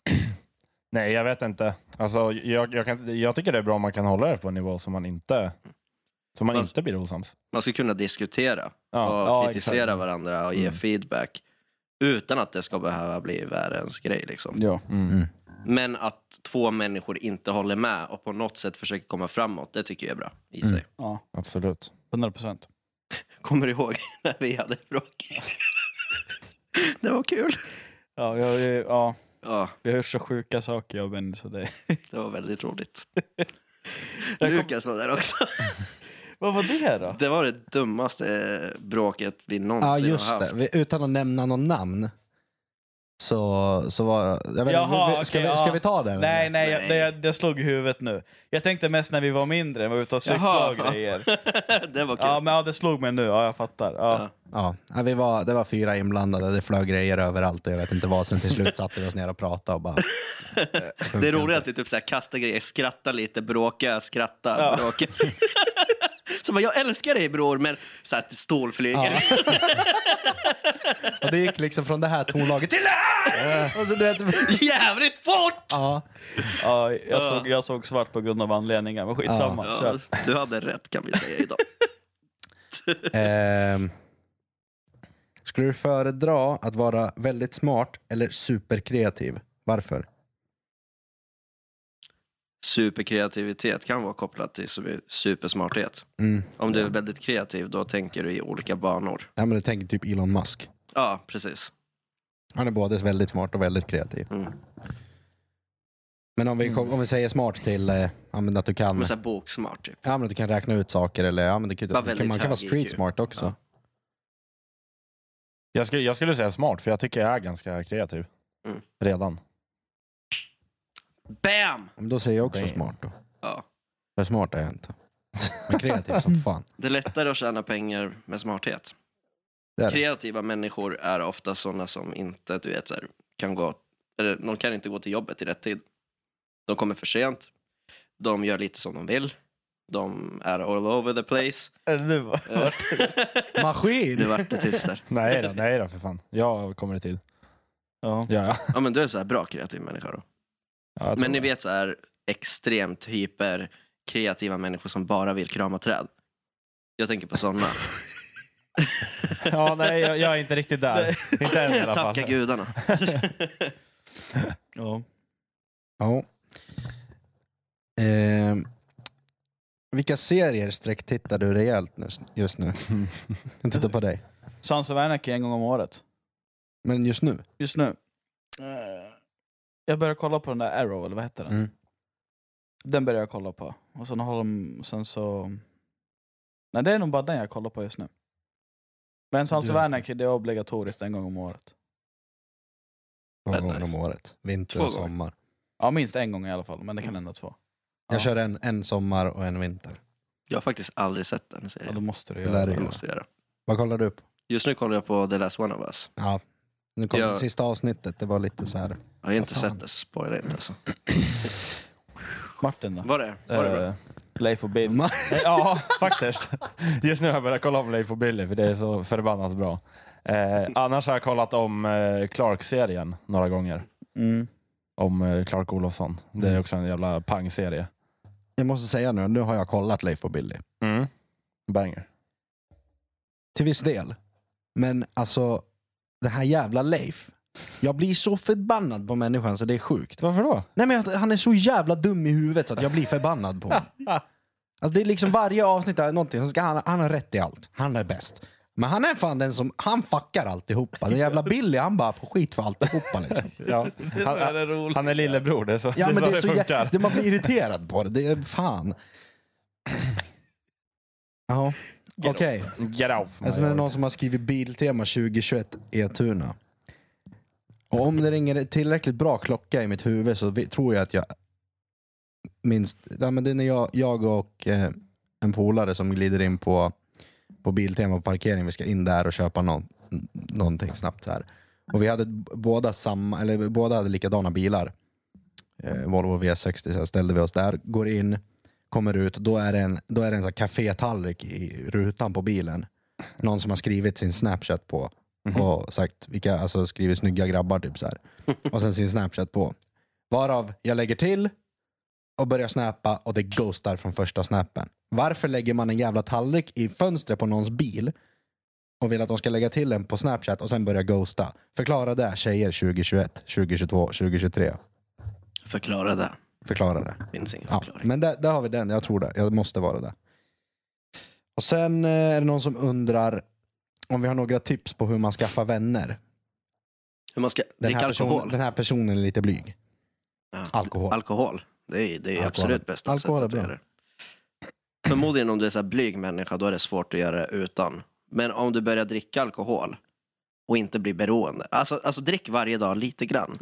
(clears throat)
Nej, jag vet inte. Alltså, jag, jag, kan, jag tycker det är bra om man kan hålla det på en nivå som man inte, som man
Fast-
inte blir osams.
Man ska kunna diskutera
Ja.
och
Ja,
kritisera
exakt.
varandra och ge
Mm.
feedback. Utan att det ska behöva bli världens grej. Liksom.
Ja.
Mm.
Mm.
Men att två människor inte håller med och på något sätt försöker komma framåt, det tycker jag är bra i
Mm.
sig.
ja,
Absolut.
100 procent.
Kommer du ihåg (laughs) när vi hade bråk? (laughs) det var kul.
Ja, jag, ja,
Ja,
vi har gjort så sjuka saker jag och Benny, så det...
det var väldigt roligt.
Jag kom-
Lukas var där också. (laughs)
Vad var det då?
Det var det dummaste bråket vi någonsin
Ja, just
har
det.
haft.
Vi, utan att nämna någon namn. Så, så var... Jag vet,
Jaha,
vi, vi, ska,
okej,
vi, ska
ja.
vi ta den?
Nej, nej,
Nej.
Det, det slog i huvudet nu. Jag tänkte mest när vi var mindre, var ute och cyklade och grejer. (laughs)
det var kul.
Ja, men ja, det slog mig nu. Ja, jag fattar. Ja.
Ja.
Ja, vi var, det var fyra inblandade, det flög grejer överallt och jag vet inte vad. Sen till slut satte vi oss ner och pratade och bara... (laughs)
Det är roligt att vi typ så här kastar grejer, skrattar lite, bråka, skratta,
Ja.
bråka. (laughs) Så bara, jag älskar dig bror, men så här, stål flyger.
Ja. Och det gick liksom från det här tonlaget till det här! Och så, du vet, (laughs)
Jävligt fort!
ja.
Ja, jag,
Ja.
såg, jag såg svart på grund av anledningar, men skitsamma.
Ja,
Kör.
du hade rätt kan vi säga idag. (laughs)
Ehm, skulle du föredra att vara väldigt smart eller superkreativ? Varför?
Superkreativitet kan vara kopplat till su- supersmarthet.
Mm.
Om du är väldigt kreativ, då tänker du i olika banor.
Ja, men du tänker typ Elon Musk.
Ja, precis.
Han är både väldigt smart och väldigt kreativ.
Mm.
Men om vi, kom- om vi säger smart till eh, ja, men att du kan
Men så här boksmart typ.
Ja, men att du kan räkna ut saker eller ja, men det kan,
väldigt
man kan vara
hög
street
IQ.
smart också.
Ja.
Jag skulle, jag skulle säga smart, för jag tycker jag är ganska kreativ.
Mm.
Redan.
Bam!
Men då säger jag också
Damn.
smart då.
Ja.
För smart är jag inte. Men kreativ som (laughs) fan.
Det är lättare att tjäna pengar med smarthet.
Det.
Kreativa människor är ofta sådana som inte, du vet, så här, kan gå, eller de kan inte gå till jobbet i rätt tid. De kommer för sent. De gör lite som de vill. De är all over the place.
Är det du? va?
nu
Maskin!
vart det tyst där.
Nej då, nej då för fan. Jag kommer i tid.
Ja.
Ja, ja.
Ja, men du är så här bra kreativ människa då.
Ja,
Men ni
det.
vet så här extremt hyper kreativa människor som bara vill krama träd. Jag tänker på sådana. (laughs) (laughs)
Ja, nej, jag, jag är inte riktigt där. inte än i alla fall.
Tacka gudarna. (laughs)
Ja.
Ja. Ehm, vilka serier sträcktittar du rejält nu, just nu? (laughs) Jag tittar på dig.
Sons of Anarchy en gång om året.
Men just nu?
just nu. Eh, jag börjar kolla på den där Arrow, eller vad heter den?
Mm.
Den börjar jag kolla på. Och sen har de, sen så... Nej det är nog bara den jag kollar på just nu. Men Sons of Anarchy, det är obligatoriskt en gång om året.
Två gånger
nice.
om året. Vinter
Två
och
gånger.
sommar.
Ja minst en gång i alla fall, men det kan hända två.
Jag
Ja.
kör en, en sommar och en vinter.
Jag har faktiskt aldrig sett den
Ja,
serien.
då måste du
Det
göra
Det
det.
göra.
måste jag göra.
Vad kollar du på?
Just nu kollar jag på The Last One of Us.
Ja. Nu kom
Ja.
det sista avsnittet, det var lite så här.
Jag har inte
Vad fan.
sett det, så spoila inte alltså. (clears throat)
Martin då?
Var det? Var det bra?
Eh,
Leif och Bill.
Ma-
Ja, faktiskt. Just nu har jag börjat kolla om Leif och Billy, för det är så förbannat bra. Eh, annars har jag kollat om eh, Clark-serien några gånger.
Mm.
Om eh, Clark Olofsson. Det är
Mm.
också en jävla pangserie.
Jag måste säga nu, nu har jag kollat Leif och Billy.
Mm. Banger.
Till viss del. Men alltså, det här jävla Leif. Jag blir så förbannad på människan så det är sjukt.
Varför då?
Nej men jag- han är så jävla dum i huvudet så att jag blir förbannad på honom. (laughs) Alltså det är liksom varje avsnitt är någonting, så ska han, han har rätt i allt. Han är bäst. Men han är fan den som, han fuckar alltihopa. Den jävla Billy han bara får skit för alltihopa liksom. (laughs)
Ja. Han,
är roligt.
han är lillebror, det är så,
Ja men
så
det är så
funkar.
jä- det, man blir irriterad på det, det är fan. Ja, okej.
Get off.
Okay. Sen är det någon som har skrivit Biltema 2021 Etuna. Och om det ringer tillräckligt bra klocka i mitt huvud så vi, tror jag att jag minst, ja, men det är när jag, jag och eh, en polare som glider in på, på Biltema på parkering, vi ska in där och köpa någon, någonting snabbt så här. Och vi hade båda samma, eller båda hade likadana bilar. Eh, Volvo V60, så ställde vi oss där, går in, kommer ut, då är det en, då är det en så här kafétallrik i rutan på bilen. Någon som har skrivit sin snapchat på och sagt, vilka, alltså skrivit snygga grabbar typ så här. (laughs) Och sen sin snapchat på. Varav jag lägger till och börjar snappa och det ghostar från första snappen. Varför lägger man en jävla tallrik i fönstret på någons bil och vill att de ska lägga till en på snapchat och sen börja ghosta? Förklara det tjejer 2021, 2022, 2023.
Förklara det.
Förklara det.
Finns ingen
Ja,
förklaring.
men där, där har vi den, jag tror det. Jag måste vara det. Och sen eh, är det någon som undrar om vi har några tips på hur man skaffar vänner.
Hur man ska
Den
dricka
här,
alkohol.
person, den här personen är lite blyg.
Ja.
Alkohol.
Alkohol. Det är, det är
Alkohol.
absolut bästa
Alkohol är
sättet att göra det. Förmodligen om du är så här blyg människa, då är det svårt att göra det utan. Men om du börjar dricka alkohol och inte blir beroende. Alltså, alltså drick varje dag lite grann.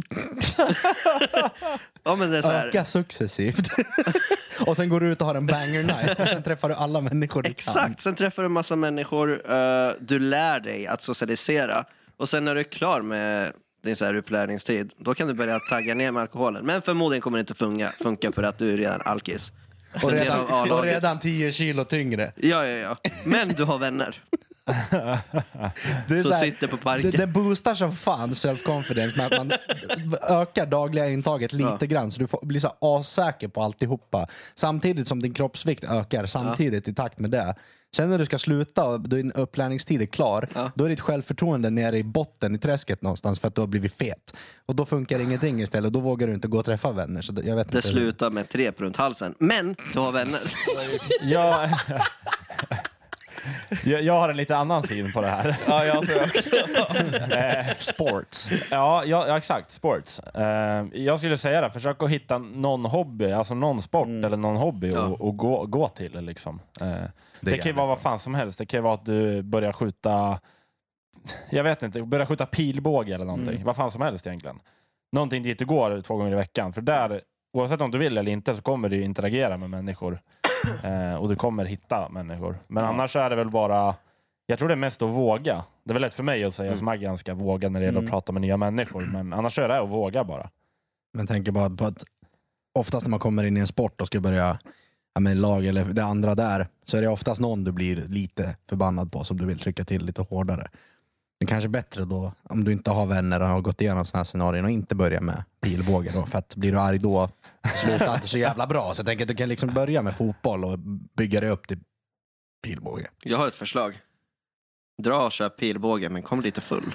Ja, men det är så här,
Öka successivt. (laughs) och sen går du ut och har en banger night och sen träffar du alla människor du kan.
Exakt, sen träffar du en massa människor, eh, du lär dig att socialisera och sen när du är klar med din så här upplärningstid, då kan du börja tagga ner med alkoholen. Men förmodligen kommer det inte funka, funka för att du är redan alkis.
Och
En del
redan, och
A-laget.
redan 10 kilo tyngre.
Ja, ja, ja. Men du har vänner (laughs)
Det, är
som
så här,
sitter på parken.
det, det boostar som fan self-confidence med att man ökar dagliga intaget lite
Ja.
grann så du får, blir så assäker på alltihopa. Samtidigt som din kroppsvikt ökar samtidigt i takt med det. Sen när du ska sluta och din upplärningstid är klar,
Ja.
då är ditt självförtroende nere i botten i träsket någonstans för att du har blivit fet. Och då funkar ingenting istället och då vågar du inte gå och träffa vänner. Så det- jag vet
Det
inte.
slutar med ett rep runt halsen. Men du har vänner.
Jag, (laughs) (laughs) jag, jag har en lite annan syn på det här. (laughs)
Ja, jag tror också. (laughs)
Sports.
Ja, ja, ja exakt. Sports. Eh, jag skulle säga det, försök att hitta någon hobby, alltså någon sport eller någon hobby
Ja.
och, och gå, gå till. Liksom. Eh, det, kan ju
jävligt
vara vad fan som helst. Det kan ju vara att du börjar skjuta, jag vet inte, börjar skjuta pilbåge eller någonting. Vad fan som helst egentligen. Någonting dit du går två gånger i veckan. För där, oavsett om du vill eller inte, så kommer du ju interagera med människor. (laughs) Eh, och du kommer hitta människor. Men annars är det väl bara, jag tror det är mest att våga. Det är väl lätt för mig att säga som är ganska våga när det gäller att prata med nya människor. Men annars är det att våga bara.
Men tänker bara på att oftast när man kommer in i en sport och ska börja ja, med lag eller det andra där, så är det oftast någon du blir lite förbannad på som du vill trycka till lite hårdare. Det är kanske bättre då, om du inte har vänner och har gått igenom sådana här scenarion och inte börja med pilbåge då, för att blir du arg då slutar inte så jävla bra. Så jag tänker att du kan liksom börja med fotboll och bygga dig upp till pilbåge.
Jag har ett förslag. Dra och köp pilbåge, men kom lite full. (laughs)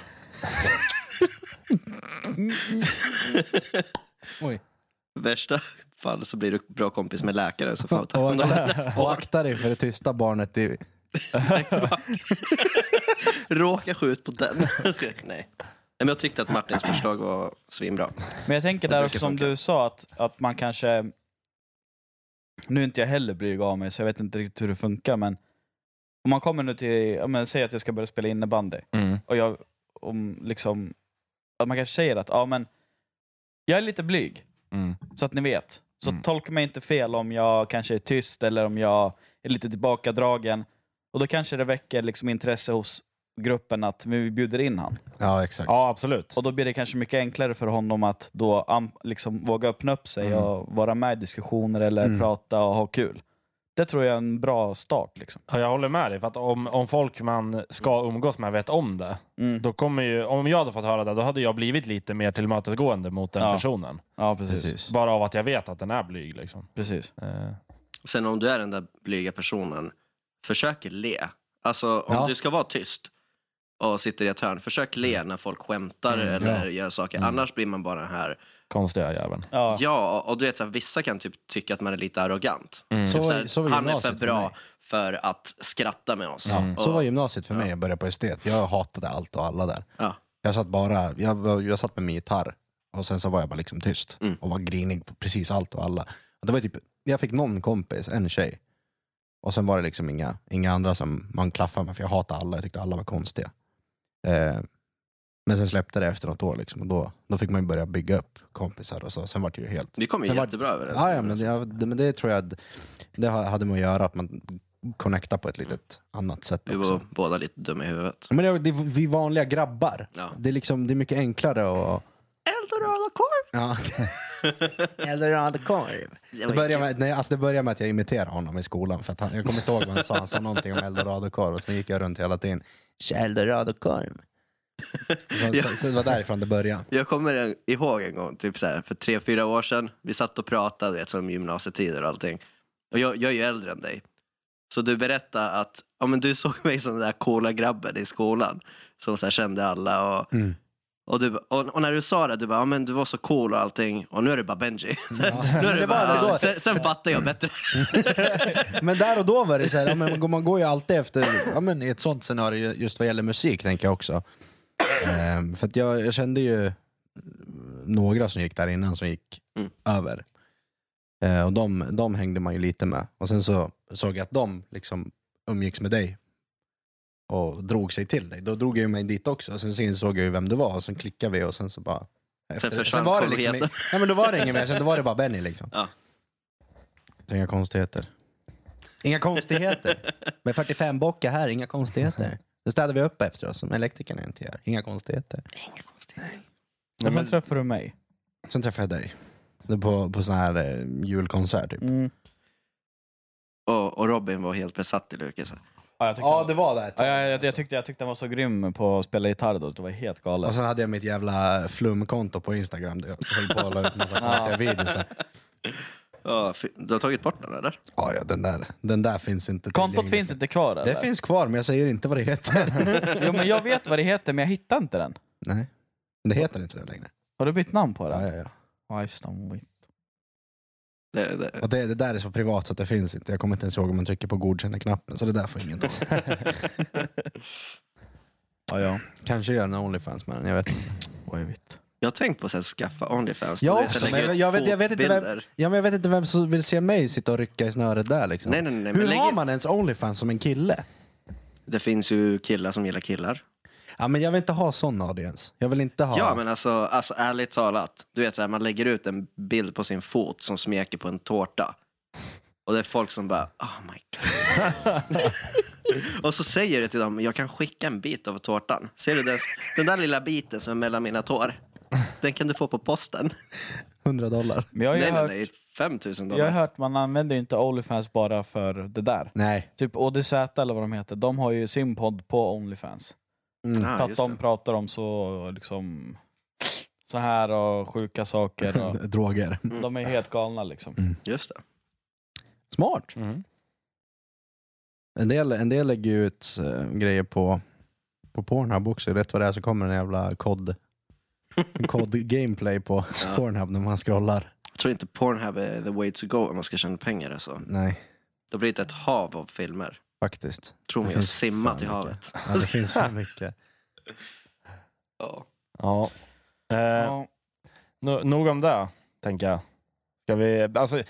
Oj.
Värsta fall så blir du bra kompis med läkare så får ta hand om
och akta dig för det tysta barnet i (laughs)
Råka skjut på den. (laughs) Nej. Men jag tyckte att Martins förslag var svinbra.
Men jag tänker där också som
funka.
du sa, att, att man kanske... Nu är inte jag heller blyg av mig, så jag vet inte riktigt hur det funkar, men om man kommer nu till, men, säg att jag ska börja spela innebandy,
Mm.
och jag, om liksom, att man kanske säger att, ja men, jag är lite blyg,
Mm.
så att ni vet. Så
Mm.
tolka mig inte fel om jag kanske är tyst eller om jag är lite tillbakadragen. Och då kanske det väcker liksom intresse hos gruppen att vi bjuder in han.
Ja, exakt.
Ja, absolut.
Och då blir det kanske mycket enklare för honom att då am- liksom våga öppna upp sig
Mm.
och vara med i diskussioner eller
Mm.
prata och ha kul. Det tror jag är en bra start. Liksom.
Ja, jag håller med dig. För att om, om folk man ska umgås med vet om det,
Mm.
då kommer ju, om jag hade fått höra det, då hade jag blivit lite mer tillmötesgående mot den
Ja.
personen.
Ja, precis.
Precis.
Bara av att jag vet att den är blyg. Liksom.
precis.
Eh,
Sen om du är den där blyga personen, försök le. Alltså om
Ja.
du ska vara tyst och sitter i ett hörn, försök le när folk skämtar
Mm,
eller
ja.
gör saker.
Mm.
Annars blir man bara den här,
konstiga jäveln.
Ja.
ja, och du vet så här, vissa kan typ tycka att man är lite arrogant.
Mm.
Så-
Typ så här,
så
han är för bra för att skratta med oss.
Mm.
Och-
Så var gymnasiet för mig, jag började på estet. Jag hatade allt och alla där.
Ja.
Jag satt bara, jag, jag satt med min gitarr och sen så var jag bara liksom tyst
Mm.
och var grinig på precis allt och alla. Och det var typ, jag fick någon kompis, en tjej. Och sen var det liksom inga, inga andra som man klaffade med för jag hatade alla, jag tyckte alla var konstiga. Eh, men sen släppte det efter något år liksom, och då, då fick man börja bygga upp kompisar och så. Sen var det ju helt...
Vi kom ju
Sen var-
jättebra överens.
Ja, ja men, det, men det tror jag, det hade med att göra att man connectar på ett litet annat sätt
Vi
också.
var båda lite dumma i huvudet.
Men det, det, vi vanliga grabbar.
Ja.
Det, är liksom, det är mycket enklare att...
Eldorado-korv!
Ja. (laughs) (laughs) Eldorado-korv. Det, börjar med, nej, alltså det börjar med att jag imiterade honom i skolan. För att han, jag kommer inte ihåg vad han sa. Han sa någonting om eldorado-korv och sen gick jag runt hela tiden. "Tja, Eldorado-korv. Så, så, så det var därifrån det började.
Jag kommer ihåg en gång, typ så här, för tre, fyra år sedan, vi satt och pratade vet, som gymnasietider och allting. Och jag, jag är ju äldre än dig. Så du berättade att ja, men du såg mig som den där coola grabben i skolan. Som så här, kände alla. Och,
Mm.
Och, du, och, och när du sa det, du bara, ja, men du var så cool och allting. Och nu är det bara Benji. (laughs) nu är det
det
bara, ja, sen, sen fattar jag bättre. (laughs)
Men där och då var det så här, ja, men man går- ju alltid efter, ja, men i ett sånt scenario just vad gäller musik tänker jag också. Ehm, för jag, jag kände ju några som gick där innan som gick
Mm.
över. Eh, och de, de hängde man ju lite med. Och sen så såg jag att de liksom umgicks med dig och drog sig till dig. Då drog jag mig dit också. Sen så insåg jag ju vem du var och sen klickade vi och sen så bara... Efter, sen,
försvann
var det liksom, nej, men då var det inget mer, sen då var det bara Benny liksom.
Ja.
Så inga konstigheter. Inga konstigheter. Med 45 bockar här, inga konstigheter. Då städar vi upp efter oss som elektrikerna inte gör. Inga konstigheter.
Inga konstigt.
Och sen
men-
träffar du mig.
Sen träffade jag dig. Det På, på sån här eh, julkonsert typ.
Mm.
Och, och Robin var helt besatt i Lukas.
Ja, jag tyckte han var-
var det ett
Ja,
tag,
jag, jag,
alltså.
jag, tyckte, jag tyckte han var så grym på att spela gitarr då, det var helt galet.
Och sen hade jag mitt jävla flumkonto på Instagram där jag höll på att la ut massa (laughs) konstiga videos.
Ja, du har tagit bort den eller?
Ja, ja, den där, den där finns inte
Kontot
tillgänglig.
finns inte kvar eller?
Det finns kvar, men jag säger inte vad det heter. (laughs)
jo, men jag vet vad det heter, men jag hittar inte den.
Nej, det heter inte det längre.
Har du bytt namn på
Ja,
den?
ja, ja.
Ja, just det. Wait.
Det, det.
Och det, det där är så privat så att det finns inte. Jag kommer inte ens ihåg om man trycker på godkänna-knappen, så det där får ingen ta. (laughs)
Ja, ja.
Kanske gör en Onlyfans med den, jag vet inte.
Vad jag vet.
Jag har tänkt på att skaffa Onlyfans.
Jag också, men jag vet- jag vet inte vem-. Ja, men jag vet inte vem som vill se mig sitta och rycka i snöret där liksom.
Nej, nej, nej. men
Hur har
ut-
man ens Onlyfans som en kille?
Det finns ju killar som gillar killar.
Ja, men jag vill inte ha sån audience. Jag vill inte ha...
Ja, men alltså, alltså ärligt talat. Du vet, så här, man lägger ut en bild på sin fot som smeker på en tårta. Och det är folk som bara, oh my god. (laughs) och så säger du till dem, jag kan skicka en bit av tårtan. Ser du den, den där lilla biten som är mellan mina tår? Den kan du få på posten. (laughs)
100 dollar.
Men jag har ju
nej, nej,
hört,
nej. 5 000
jag har
dollar.
hört man använder ju inte Onlyfans bara för det där.
Nej.
Typ ODZ eller vad de heter, de har ju sin podd på Onlyfans.
Mm.
Ah,
att de
det.
pratar om så liksom så här och sjuka saker. Och, (laughs)
Droger.
de är helt galna liksom.
Just det.
Smart.
Mm.
En del, en del lägger ju ut eh, grejer på, på Pornhub också. Rätt vad det är så kommer en jävla kod, en kod (laughs) gameplay på
Ja.
Pornhub när man scrollar.
Jag tror inte Pornhub är the way to go om man ska tjäna pengar. Alltså.
Nej,
Det har blivit ett hav av filmer.
Faktiskt.
Tror mig, jag simmat i havet.
Ja, det finns för mycket. (laughs)
Ja.
Ja. Eh,
Ja.
no, nog om det, tänker jag. Ska vi, alltså,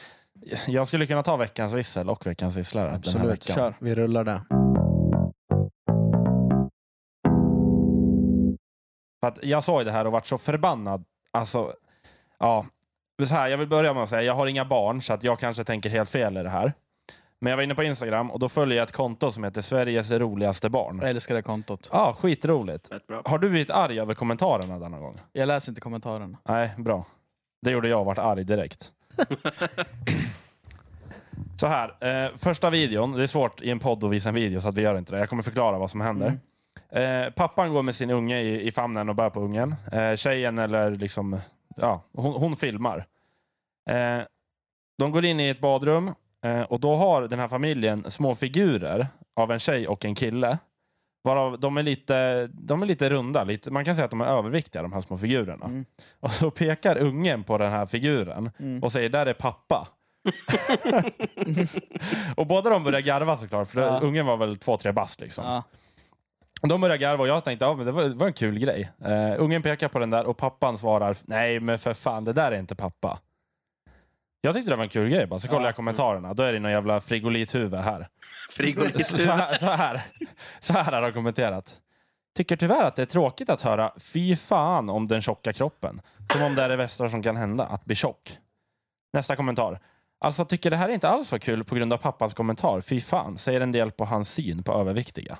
jag skulle kunna ta veckans vissel och veckans visslare den här
Absolut.
veckan.
Kör.
Vi rullar det.
För att jag såg det här och vart så förbannad. Alltså, ja. Så här, jag vill börja med att säga, jag har inga barn så att jag kanske tänker helt fel i det här. Men jag var inne på Instagram och då följer jag ett konto som heter Sveriges roligaste barn.
Jag älskar det kontot.
Ja, skitroligt.
Rätt bra.
Har du blivit arg över kommentarerna denna gång?
Jag läser inte kommentarerna.
Nej, bra. Det gjorde jag och vart arg direkt. (laughs) så här, eh, första videon. Det är svårt i en podd att visa en video så att vi gör inte det. Jag kommer förklara vad som händer. Eh, pappan går med sin unge i, i famnen och bär på ungen. Eh, tjejen eller liksom, ja, hon, hon filmar. Eh, de går in i ett badrum eh, och då har den här familjen små figurer av en tjej och en kille. Varav de är lite, de är lite runda, lite, man kan säga att de är överviktiga de här små figurerna.
Mm. (laughs)
Och så pekar ungen på den här figuren
Mm.
och säger där är pappa. (laughs) och båda de börjar garva såklart, för
Ja.
ungen var väl två, tre bast liksom.
Ja.
De börjar garva och jag tänkte ja, men det, var, det var en kul grej. Uh, ungen pekar på den där och pappan svarar nej men för fan det där är inte pappa. Jag tyckte det var en kul grej bara, så kollar
Ja.
jag kommentarerna. Då är det någon jävla frigolithuvud här. (laughs)
Frigolit.
Så här, så, här, så här har de kommenterat. Tycker tyvärr att det är tråkigt att höra fy fan om den tjocka kroppen. Som om det är det värsta som kan hända, att bli tjock. Nästa kommentar. Alltså tycker det här inte alls var kul på grund av pappans kommentar. Fy fan, säger en del på hans syn på överviktiga.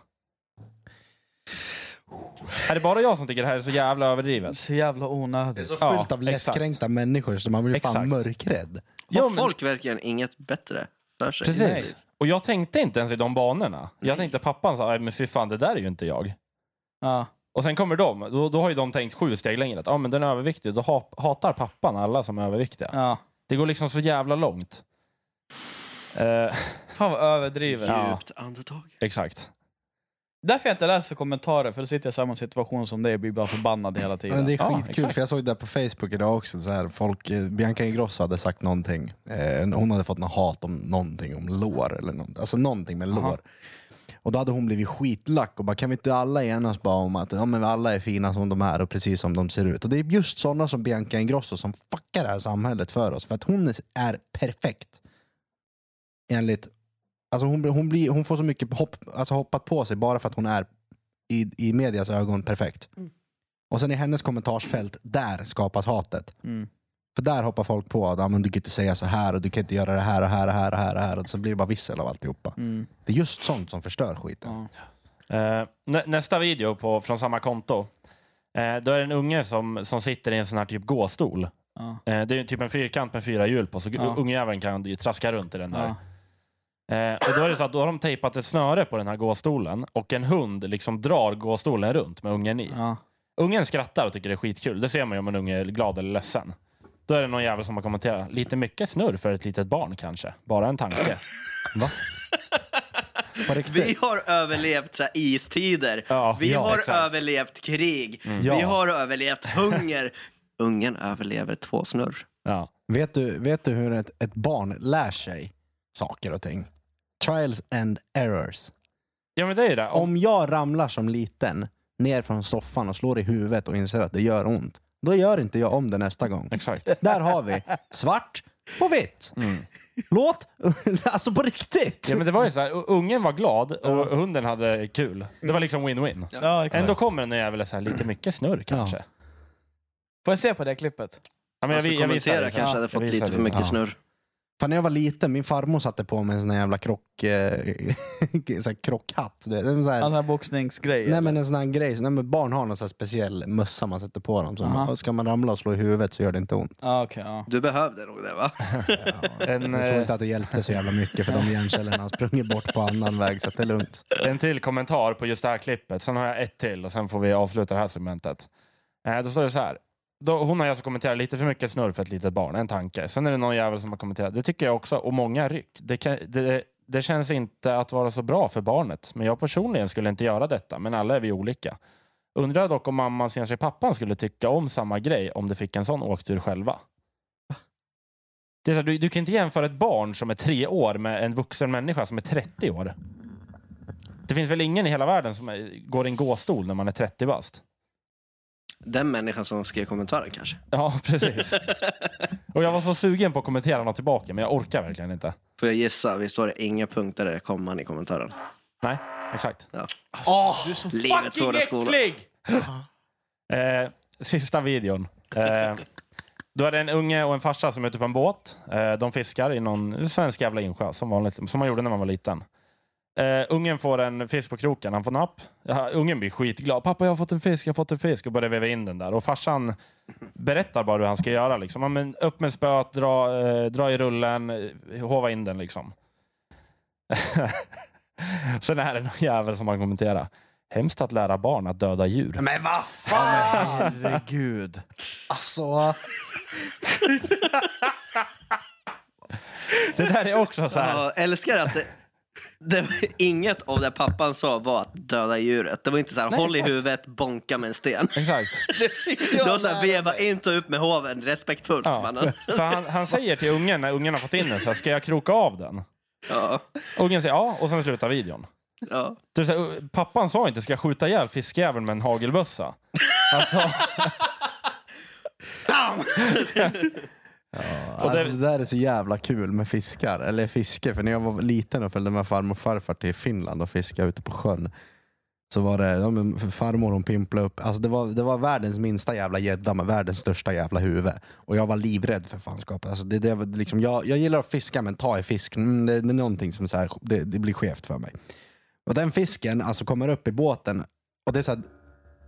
Är det bara jag som tycker det här är så jävla överdrivet?
Så jävla
Det är
onödigt.
så
Ja,
fullt av
exakt.
lättkränkta människor så man blir fan
Exakt.
mörkrädd.
Jo,
Har
men-
folk verkligen inget bättre för sig?
Precis.
Nej.
Och jag tänkte inte ens i de banorna. Jag tänkte pappan sa, "Nej, men fy fan det där är ju inte jag.
Ja.
Och sen kommer de, då, då har ju de tänkt sju steg längre. Att ah, men den är överviktig, då ha, hatar pappan alla som är överviktiga.
ja.
Det går liksom så jävla långt. Eh,
Fan vad överdrivet.
Ja.
Djupt andetag.
exakt.
Därför jag inte läser kommentarer, för då sitter jag i samma situation som dig och blir bara förbannad hela tiden.
Men det är skitkul, för jag såg det på Facebook idag också. Så här, folk, eh, Bianca Ingrosso hade sagt någonting. Eh, hon hade fått något hat om någonting om lår. Eller något, alltså någonting med
Aha.
lår. Och då hade hon blivit skitlack och bara, kan vi inte alla enas bara om att ja, men alla är fina som de är och precis som de ser ut. Och det är just sådana som Bianca Ingrosso som fuckar det här samhället för oss. För att hon är perfekt. Enligt, alltså hon, hon, blir, hon får så mycket hopp, alltså hoppat på sig bara för att hon är i, i medias ögon perfekt. Och sen i hennes kommentarsfält, där skapas hatet.
Mm.
För där hoppar folk på att ja, men du kan inte säga så här och du kan inte göra det här och här och här och här och, här, och så blir det bara vissel av alltihopa.
Mm.
Det är just sånt som förstör skiten.
Ja.
Eh, nä, nästa video på, från samma konto. Eh, då är det en unge som, som sitter i en sån här typ gåstol.
Ja.
Eh, det är typ en fyrkant med fyra hjul på, så
Ja.
ungjäveln kan ju traska runt i den där. Eh, och då är det så att då har de tejpat ett snöre på den här gåstolen och en hund liksom drar gåstolen runt med ungen i.
Ja.
Ungen skrattar och tycker det är skitkul. Det ser man ju om en unge är glad eller ledsen. Då är det någon jävel som har kommenterat. Lite mycket snurr för ett litet barn kanske. Bara en tanke. (laughs)
På riktigt.
Vi har överlevt så här, istider.
Ja,
vi
ja,
har
exakt.
överlevt krig. Vi
Ja.
har överlevt hunger. Ungen överlever två snurr.
Ja.
Vet, du, vet du hur ett, ett barn lär sig saker och ting? Trials and errors.
ja, men det är ju det. Om,
Om jag ramlar som liten ner från soffan och slår i huvudet och inser att det gör ont, då gör inte jag om det nästa gång.
exakt. (laughs)
Där har vi svart på vitt.
Mm.
Låt, (laughs) alltså på riktigt.
Ja, men det var ju så här, u- ungen var glad och hunden hade kul. Det var liksom win-win.
ja, exakt.
Ändå kommer en jävel så här, lite mycket snurr kanske. Ja.
Får jag se på det klippet?
men jag,
alltså,
vi- jag visar det sen.
kanske
Ja,
hade
jag
fått
visar
lite
det
för mycket
sen.
snurr.
För när jag var liten, min farmor satte på mig en sån här jävla krock, eh, (laughs) så här krockhatt. Du vet. En sån här,
Alltså här boxningsgrej?
nej men en sån här grej, nej, men barn har någon sån här speciell mössa man sätter på dem. Så
Aha.
man, ska man ramla och slå i huvudet så gör det inte ont.
Ja, okej. ja.
Du behövde nog det va? (laughs)
En,
Jag tror
eh,
inte att det hjälpte så jävla mycket för de hjärncellerna har sprungit bort på annan väg så att det är lugnt.
en till kommentar på just det här klippet. Sen har jag ett till och sen får vi avsluta det här segmentet. Eh, då står det så här. Då, hon har alltså kommenterat lite för mycket snurr för ett litet barn, en tanke. Sen är det någon jävel som har kommenterat, det tycker jag också, och många ryck. Det, kan, det, det känns inte att vara så bra för barnet, men jag personligen skulle inte göra detta, men alla är vi olika. Undrar dock om mamman sin pappan skulle tycka om samma grej om de fick en sån åktur själva. Det är så, du, du kan inte jämföra ett barn som är tre år med en vuxen människa som är 30 år. Det finns väl ingen i hela världen som är, går i en gåstol när man är 30 bast?
Den människan som skrev kommentaren kanske. (laughs)
Ja, precis. Och jag var så sugen på att kommentera något tillbaka, men jag orkar verkligen inte.
Får jag gissa? Visst var det inga punkter eller komman i kommentaren?
Nej, exakt.
Ja.
Åh!
Livets hårda skola. (laughs)
Eh, sista videon. Eh, då är det en unge och en farsa som är ute på en båt. Eh, de fiskar i någon svensk jävla insjö, som vanligt, som man gjorde när man var liten. Eh, ungen får en fisk på kroken, han får napp. Ja, ungen blir skitglad. Pappa, jag har fått en fisk, jag har fått en fisk. Och börjar veva in den där. Och farsan berättar bara hur han ska göra. Liksom. Ja, men upp med spöet, dra, eh, dra i rullen, eh, hova in den liksom. (laughs) Sen är det någon jävel som har kommenterat. Hemskt att lära barn att döda djur.
Men vad fan!
Herregud.
Alltså,
Det där är också så här.
Jag älskar att det, det var (laughs) inget av det pappan sa var att döda djuret. Det var inte så här,
Nej,
håll
exakt.
i huvudet, bonka med en sten.
Exakt. (laughs)
Det var så här, veva inte upp med hoven, respektfullt
Ja.
mannen. (laughs)
För han, han säger till ungen när ungen har fått in den, så här, ska jag kroka av den?
Ja,
Ungen säger ja, och sen slutar videon.
ja.
Det vill säga, pappan sa inte ska jag skjuta ihjäl fiskjäveln med en hagelbössa. Alltså, det-
alltså det där är så jävla kul med fiskar, eller fiske. För när jag var liten och följde med farmor och farfar till Finland och fiskade ute på sjön. Så var det, ja, men farmor hon pimplade upp, alltså det, var, det var världens minsta jävla gädda med världens största jävla huvud. Och jag var livrädd för fanskapet. Alltså det, det, liksom, jag, jag gillar att fiska men ta i fisk, mm, det, det är någonting som så här, det, det blir skevt för mig. Och den fisken alltså kommer upp i båten och det är så här,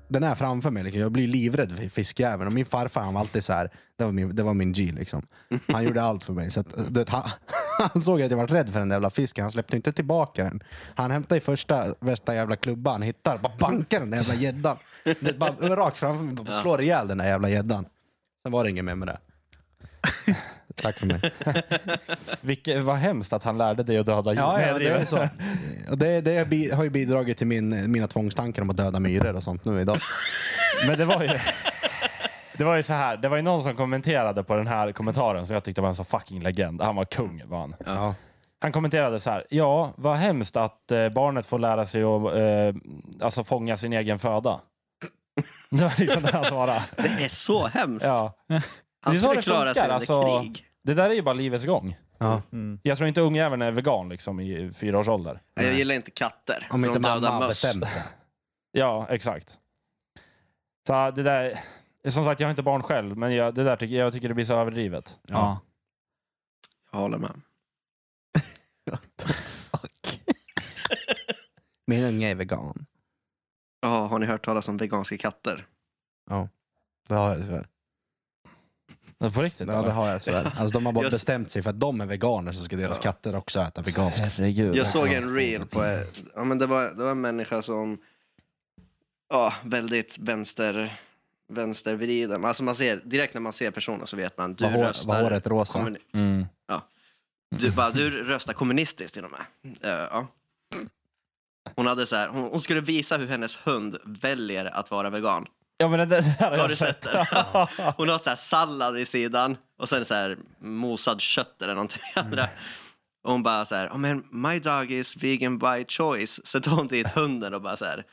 den är framför mig, liksom. jag blir livrädd för fiskjäveln. Och min farfar han var alltid så här, det var min, det var min G liksom. Han gjorde allt för mig. Så att, du vet, han, (laughs) han såg att jag var rädd för den där jävla fisken, han släppte inte tillbaka den. Han hämtade i första värsta jävla klubban han hittar, bara bankar den där jävla gäddan. Det rakt framför mig, slår ihjäl den där jävla gäddan. Sen var det inget mer med det. Tack för mig. (laughs)
vilket, vad hemskt att han lärde dig att döda djur.
Ja, ja, det är så. Och det, det bi- har ju bidragit till min, mina tvångstankar om att döda myror och sånt nu idag.
Men det var ju... Det var ju så här, det var ju någon som kommenterade på den här kommentaren som jag tyckte var en så fucking legend. Han var kung var han.
Ja.
Han kommenterade så här, ja vad hemskt att eh, barnet får lära sig att eh, alltså fånga sin egen föda. (laughs) Det var liksom det han svarade.
Det är så hemskt.
Ja. Det
Han skulle
det
klara
funkar,
sig under
alltså.
krig.
Det där är ju bara livets gång.
Ja.
Jag tror inte ungjäveln är vegan liksom i fyra års ålder.
Nej, Jag gillar inte katter.
Om
för
inte
de dödar
mamma har
möss.
bestämt det.
Ja, exakt. Så det där, som sagt jag har inte barn själv, men jag, det där tycker, jag tycker det blir så överdrivet.
Ja.
Jag håller med. (laughs)
What the fuck? (laughs) Min unge är vegan.
Ja, har ni hört talas om veganska katter?
Det har jag tyvärr.
På riktigt?
Ja, det har jag tyvärr. Alltså, de har bara
Jag-
bestämt sig för att de är veganer så ska deras
Ja.
katter också äta veganskt.
Herregud.
Jag såg en reel på, ja men det var, det var en människa som, ja, väldigt vänster, vänstervriden. Alltså man ser, direkt när man ser personen så vet man, du
Var, hår,
röstar...
var håret rosa?
kommuni-
Mm.
Du, bara, du röstar kommunistiskt till och med. Eh, ja. Hon, hade så här, hon, hon skulle visa hur hennes hund väljer att vara vegan.
Ja men det, det har
Har du sett det? (laughs) Hon har så här sallad vid sidan och sen så här mosad kött eller någonting (laughs) andra. Och hon bara så här, oh, men my dog is vegan by choice. Sen tar hon dit hunden och bara så här,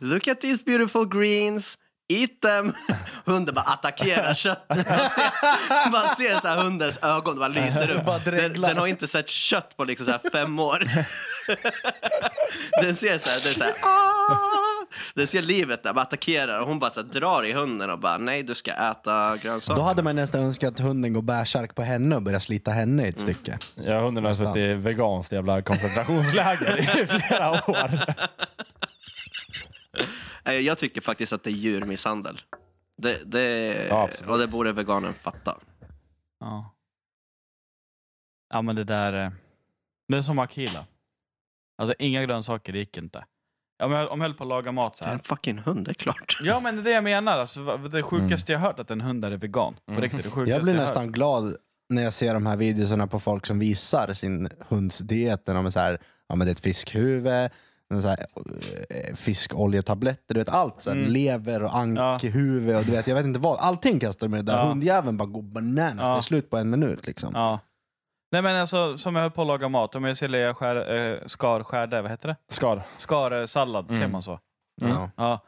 look at these beautiful greens, eat them. (laughs) Hunden bara attackerar köttet. Man ser, man ser så här hundens ögon, bara lyser upp.
Bara
Den, den har inte sett kött på liksom så här fem år. Den ser så här, den, så här Den ser livet där, bara attackerar och hon bara så drar i hunden och bara nej du ska äta grönsaker.
Då hade man nästan önskat att hunden går bärsärk på henne och börjar slita henne i ett stycke.
Ja, hunden har suttit i veganskt jävla koncentrationsläger i (laughs) flera år.
Jag tycker faktiskt att det är djurmisshandel. Det, det,
Ja, absolut.
och det borde veganen fatta.
Ja. Ja men det där... eh, Det är som Akila. Alltså inga grönsaker, det gick inte. Om jag, om jag höll på att laga mat så
Det är
här.
en fucking hund, det är klart.
Ja men det är det jag menar. Alltså, det sjukaste jag hört att en hund är vegan. På
Mm.
riktigt, det sjukaste
Jag blir
hört.
nästan glad när jag ser de här videorna på folk som visar sin hunds diet. När de är så här, ja, men det är ett fiskhuvud, så här, eh, fiskoljetabletter, du vet allt. Så här,
Mm.
Lever och ankhuvud och du vet, jag vet inte vad. Allting kastar de med det där.
Ja.
Hundjäveln bara går bananas.
Ja.
Det är slut på en minut liksom.
Ja. Nej men alltså, som jag höll på att laga mat, om jag ser Lea skär, eh, skar, skärde, vad heter det?
Skar.
Skar eh, sallad, ser
Mm.
man så?
Mm.
Ja.
Ja.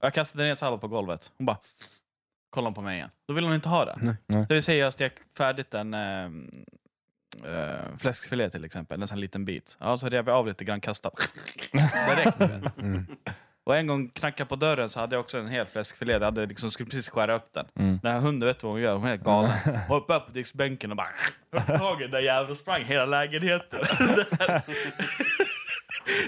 Jag kastade ner sallad på golvet. Hon bara kollade på mig igen. Då vill hon inte ha det.
Nej.
Nej.
Det vill säga jag stek färdigt en äh, äh, fläskfilé till exempel, en sån liten bit. Ja, så rev jag av lite grann, kastade. (laughs) Direkt.
Mm.
Och en gång knackade på dörren så hade jag också en hel fläskfilé. Jag hade liksom, skulle precis skära upp den.
Mm.
Den här hunden vet vad hon gör, hon är helt galen. (laughs) Hon hoppade upp på diskbänken och bara högg tag i den jäveln sprang hela lägenheten. (laughs)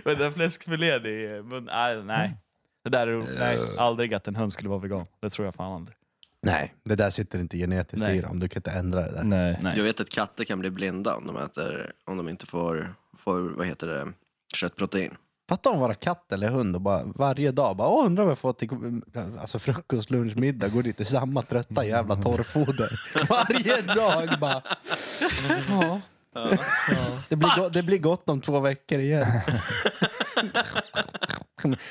Men den fläskfilén i munnen, nej, nej. Det där är nej, aldrig att en hund skulle vara vegan. Det tror jag fan aldrig.
Nej, det där sitter inte genetiskt
Nej.
i dem. Du kan inte ändra det där.
Nej.
Nej.
Jag vet att katter kan bli blinda om de, äter, om de inte får, får vad heter det, köttprotein.
Fatta om vara katt eller hund och bara varje dag bara Åh, undrar vad jag får till alltså, frukost, lunch, middag. Går dit till samma trötta jävla torrfoder. (laughs) Varje dag bara. Ja. Det, blir go- det blir gott om två veckor igen. (laughs)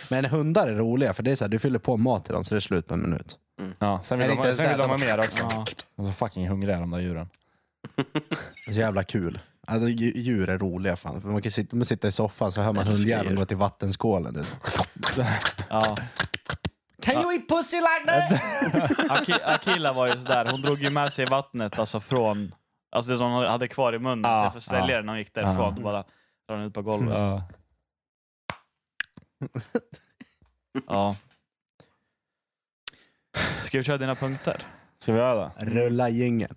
Men hundar är roliga för det är så här, du fyller på mat till dem så det är slut på en minut.
Ja, sen vill
det
de,
inte
sen vill de ha mer också.
Ja.
De är så fucking hungriga de där djuren.
Så jävla kul. Alltså, dju- djur är roliga fan. För man kan sitta, man sitter i soffan så hör man hundjäveln gå till vattenskålen. Du.
Ja.
Can you eat pussy like that? (laughs)
Aki- Akila var ju sådär, hon drog ju med sig vattnet alltså från Alltså det som hon hade kvar i munnen
Ja,
istället för att svälja
ja.
det när hon gick därifrån.
Ja.
Bara den ut på golvet.
Ja. (laughs)
Ja. Ska vi köra dina punkter?
Ska vi göra det?
Rulla gängen.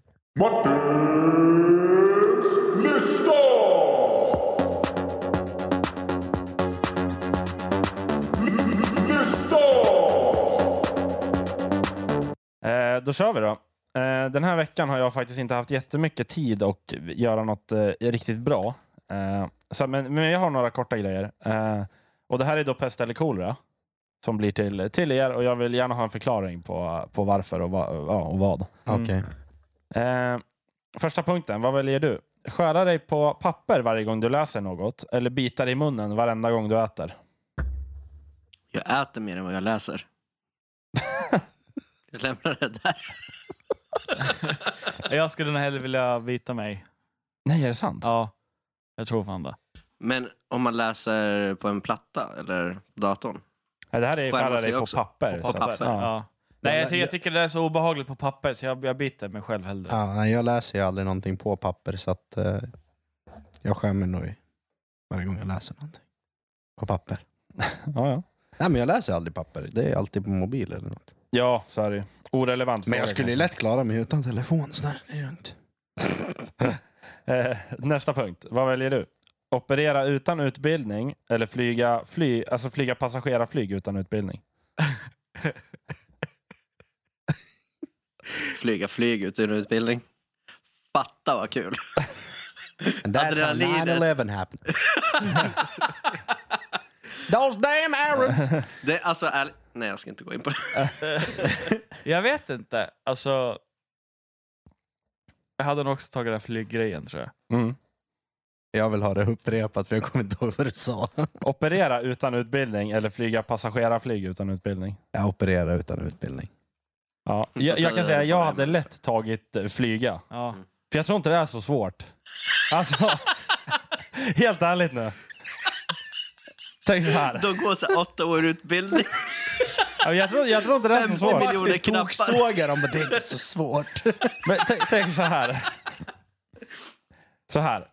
Eh, då kör vi då. Eh, den här veckan har jag faktiskt inte haft jättemycket tid att göra något eh, riktigt bra. Eh, så, men, men jag har några korta grejer. Eh, och Det här är då pest eller kolera som blir till, till er och jag vill gärna ha en förklaring på, på varför och, va, ja, och vad.
Mm.
Okej.
Eh, första punkten, vad väljer du? Skära dig på papper varje gång du läser något eller bita dig i munnen varenda gång du äter?
Jag äter mer än vad jag läser. Jag lämnar det där. (laughs)
Jag skulle nog hellre vilja vita mig.
Nej, är det sant?
Ja, jag tror fan det.
Men om man läser på en platta eller datorn?
Nej, det här är skära
sig
dig på
också.
papper.
På
så-
papper.
Ja.
Ja. Nej, jag,
jag-
ty- jag tycker det är så obehagligt på papper så jag, jag biter mig själv hellre.
Ja, jag läser ju aldrig någonting på papper så att eh, jag skämmer nog i- varje gång jag läser någonting. På papper. (laughs)
Ja, ja.
Nej men jag läser aldrig papper. Det är alltid på mobil eller något.
Ja, så är det ju. Orelevant
Men jag
fråga,
skulle
kanske.
lätt klara mig utan telefon. Så där. Det är lugnt. (laughs)
Eh, nästa punkt. Vad väljer du? Operera utan utbildning eller flyga, fly, alltså flyga passagerarflyg utan utbildning? (laughs)
Flyga flyg ut ur en utbildning. Fatta vad kul. (laughs)
And that's how
Adrenalinet.
9-11 happened. Those damn Arabs!
Det, alltså, är, nej, jag ska inte gå in på det. (laughs)
Jag vet inte. Alltså... Jag hade nog också tagit den här flyggrejen tror jag.
Mm.
Jag vill ha det upprepat för jag kommer inte ihåg vad du sa. (laughs)
Operera utan utbildning eller flyga passagerarflyg utan utbildning?
Jag opererar utan utbildning.
Ja. Jag, jag kan säga jag hade lätt tagit eh, flyga.
Ja.
För jag tror inte det är så svårt. Alltså, (laughs) helt ärligt nu. Tänk så här.
De går så åtta år utbildning.
Ja, Jag tror, jag tror inte det är så svårt.
miljoner knappar.
toksågar dem och det är inte så svårt. (laughs)
Men tänk, tänk så här. Så här.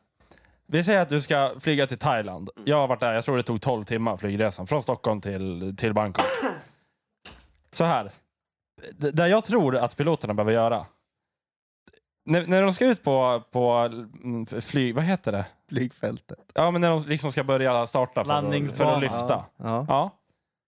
Vi säger att du ska flyga till Thailand. Jag har varit där, jag tror det tog 12 timmar flygresan. Från Stockholm till, till Bangkok. Så här. D- Det jag tror att piloterna behöver göra. När, när de ska ut på, på mm, flyg... Vad heter det?
Flygfältet.
Ja, men när de liksom ska börja starta för, att, för
Landningsbana.
att lyfta.
Ja.
Ja.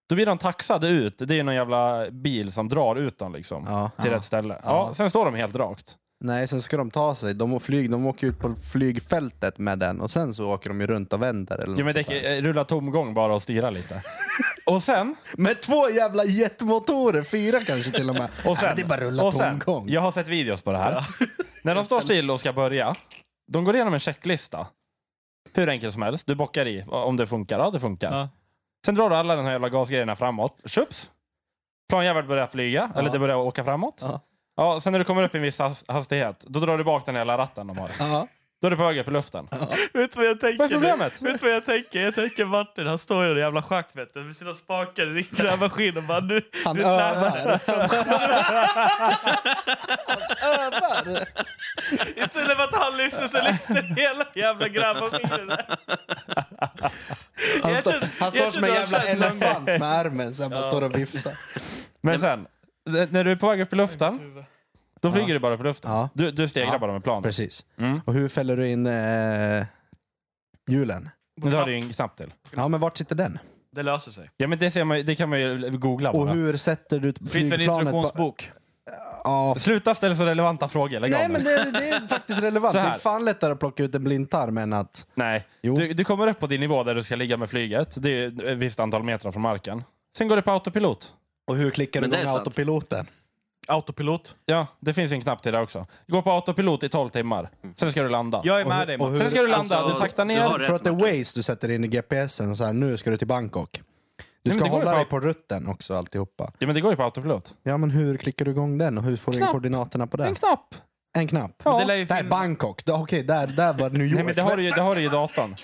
Då blir de taxade ut. Det är någon jävla bil som drar ut dem liksom.
ja.
Till rätt ställe. Ja.
Ja.
sen står de helt rakt.
Nej, sen ska de ta sig. De, flyg, de åker ut på flygfältet med den och sen så åker de ju runt och vänder. Eller
Ja, men
något
det
sånt där.
eh, rulla tomgång bara och styra lite. (laughs) och sen,
Med två jävla jetmotorer, fyra kanske till och med.
och sen,
Nej, det är bara rulla
och sen
tomgång.
jag har sett videos på det här. (laughs) När de står still och ska börja, de går igenom en checklista. Hur enkelt som helst. Du bockar i om det funkar. Ja, det funkar.
Ja.
Sen drar du alla de här jävla gasgrejerna framåt. Tjups! Planjäveln börjar flyga, eller det börjar åka framåt.
Ja.
Ja, sen när du kommer upp i en viss has- hastighet, då drar du bak den jävla ratten de har.
Ja.
Då är du på upp i luften.
Vet du vad jag tänker?
Vad är problemet?
Vet du vad jag tänker? Jag tänker Martin, han står i den jävla schakt vet du, med sina spakar i sin grävmaskin och bara nu...
Han
nu
övar. (laughs) övar.
Istället för att han lyfter så lyfter hela jävla grävmaskinen.
Han,
tror-
han står som en jävla elefant med armen så han bara
Ja.
står och viftar.
Men sen, när du är på väg upp i luften, då flyger du bara i luften.
Ja.
Du, du stegrar
Ja.
bara med plan.
Precis.
Mm.
Och hur fäller du in eh, hjulen?
Men det har du ju en knapp till.
Ja, men vart sitter den?
Det löser sig.
Ja, men det, ser man, ju- det kan man ju googla
Och
bara.
hur sätter du
Finns det en
flygplanet på...
instruktionsbok?
Ja,
Sluta ställa så relevanta frågor. Lägg
Nej
av
men
nu.
det, det är (laughs) faktiskt relevant.
Så
Det
här.
är fan lättare att plocka ut en blindtarm än att...
Nej.
Jo.
Du, du kommer upp på din nivå där du ska ligga med flyget. Det är ett visst antal meter från marken. Sen går det på autopilot.
Och hur klickar du
Men det är
igång
sant.
autopiloten?
Autopilot.
Ja, det finns en knapp till det också. Går på autopilot i 12 timmar. Sen ska du landa.
Jag är med dig
Sen ska du landa.
Alltså,
du saktar ner.
Jag tror att det är. Waze du sätter in i GPSen och så här, nu ska du till Bangkok. Du
men
ska
det går ju
hålla
på-
dig på rutten också alltihopa.
Ja, men det går ju på autopilot.
Ja men hur klickar du igång den och hur får du in
Knapp.
koordinaterna på den?
En knapp.
En knapp?
Ja.
Det lär ju
Där,
finnas-
Bangkok. Där- Okej, där, där var New York.
Nej, men det har du ju, det har du ju i datorn.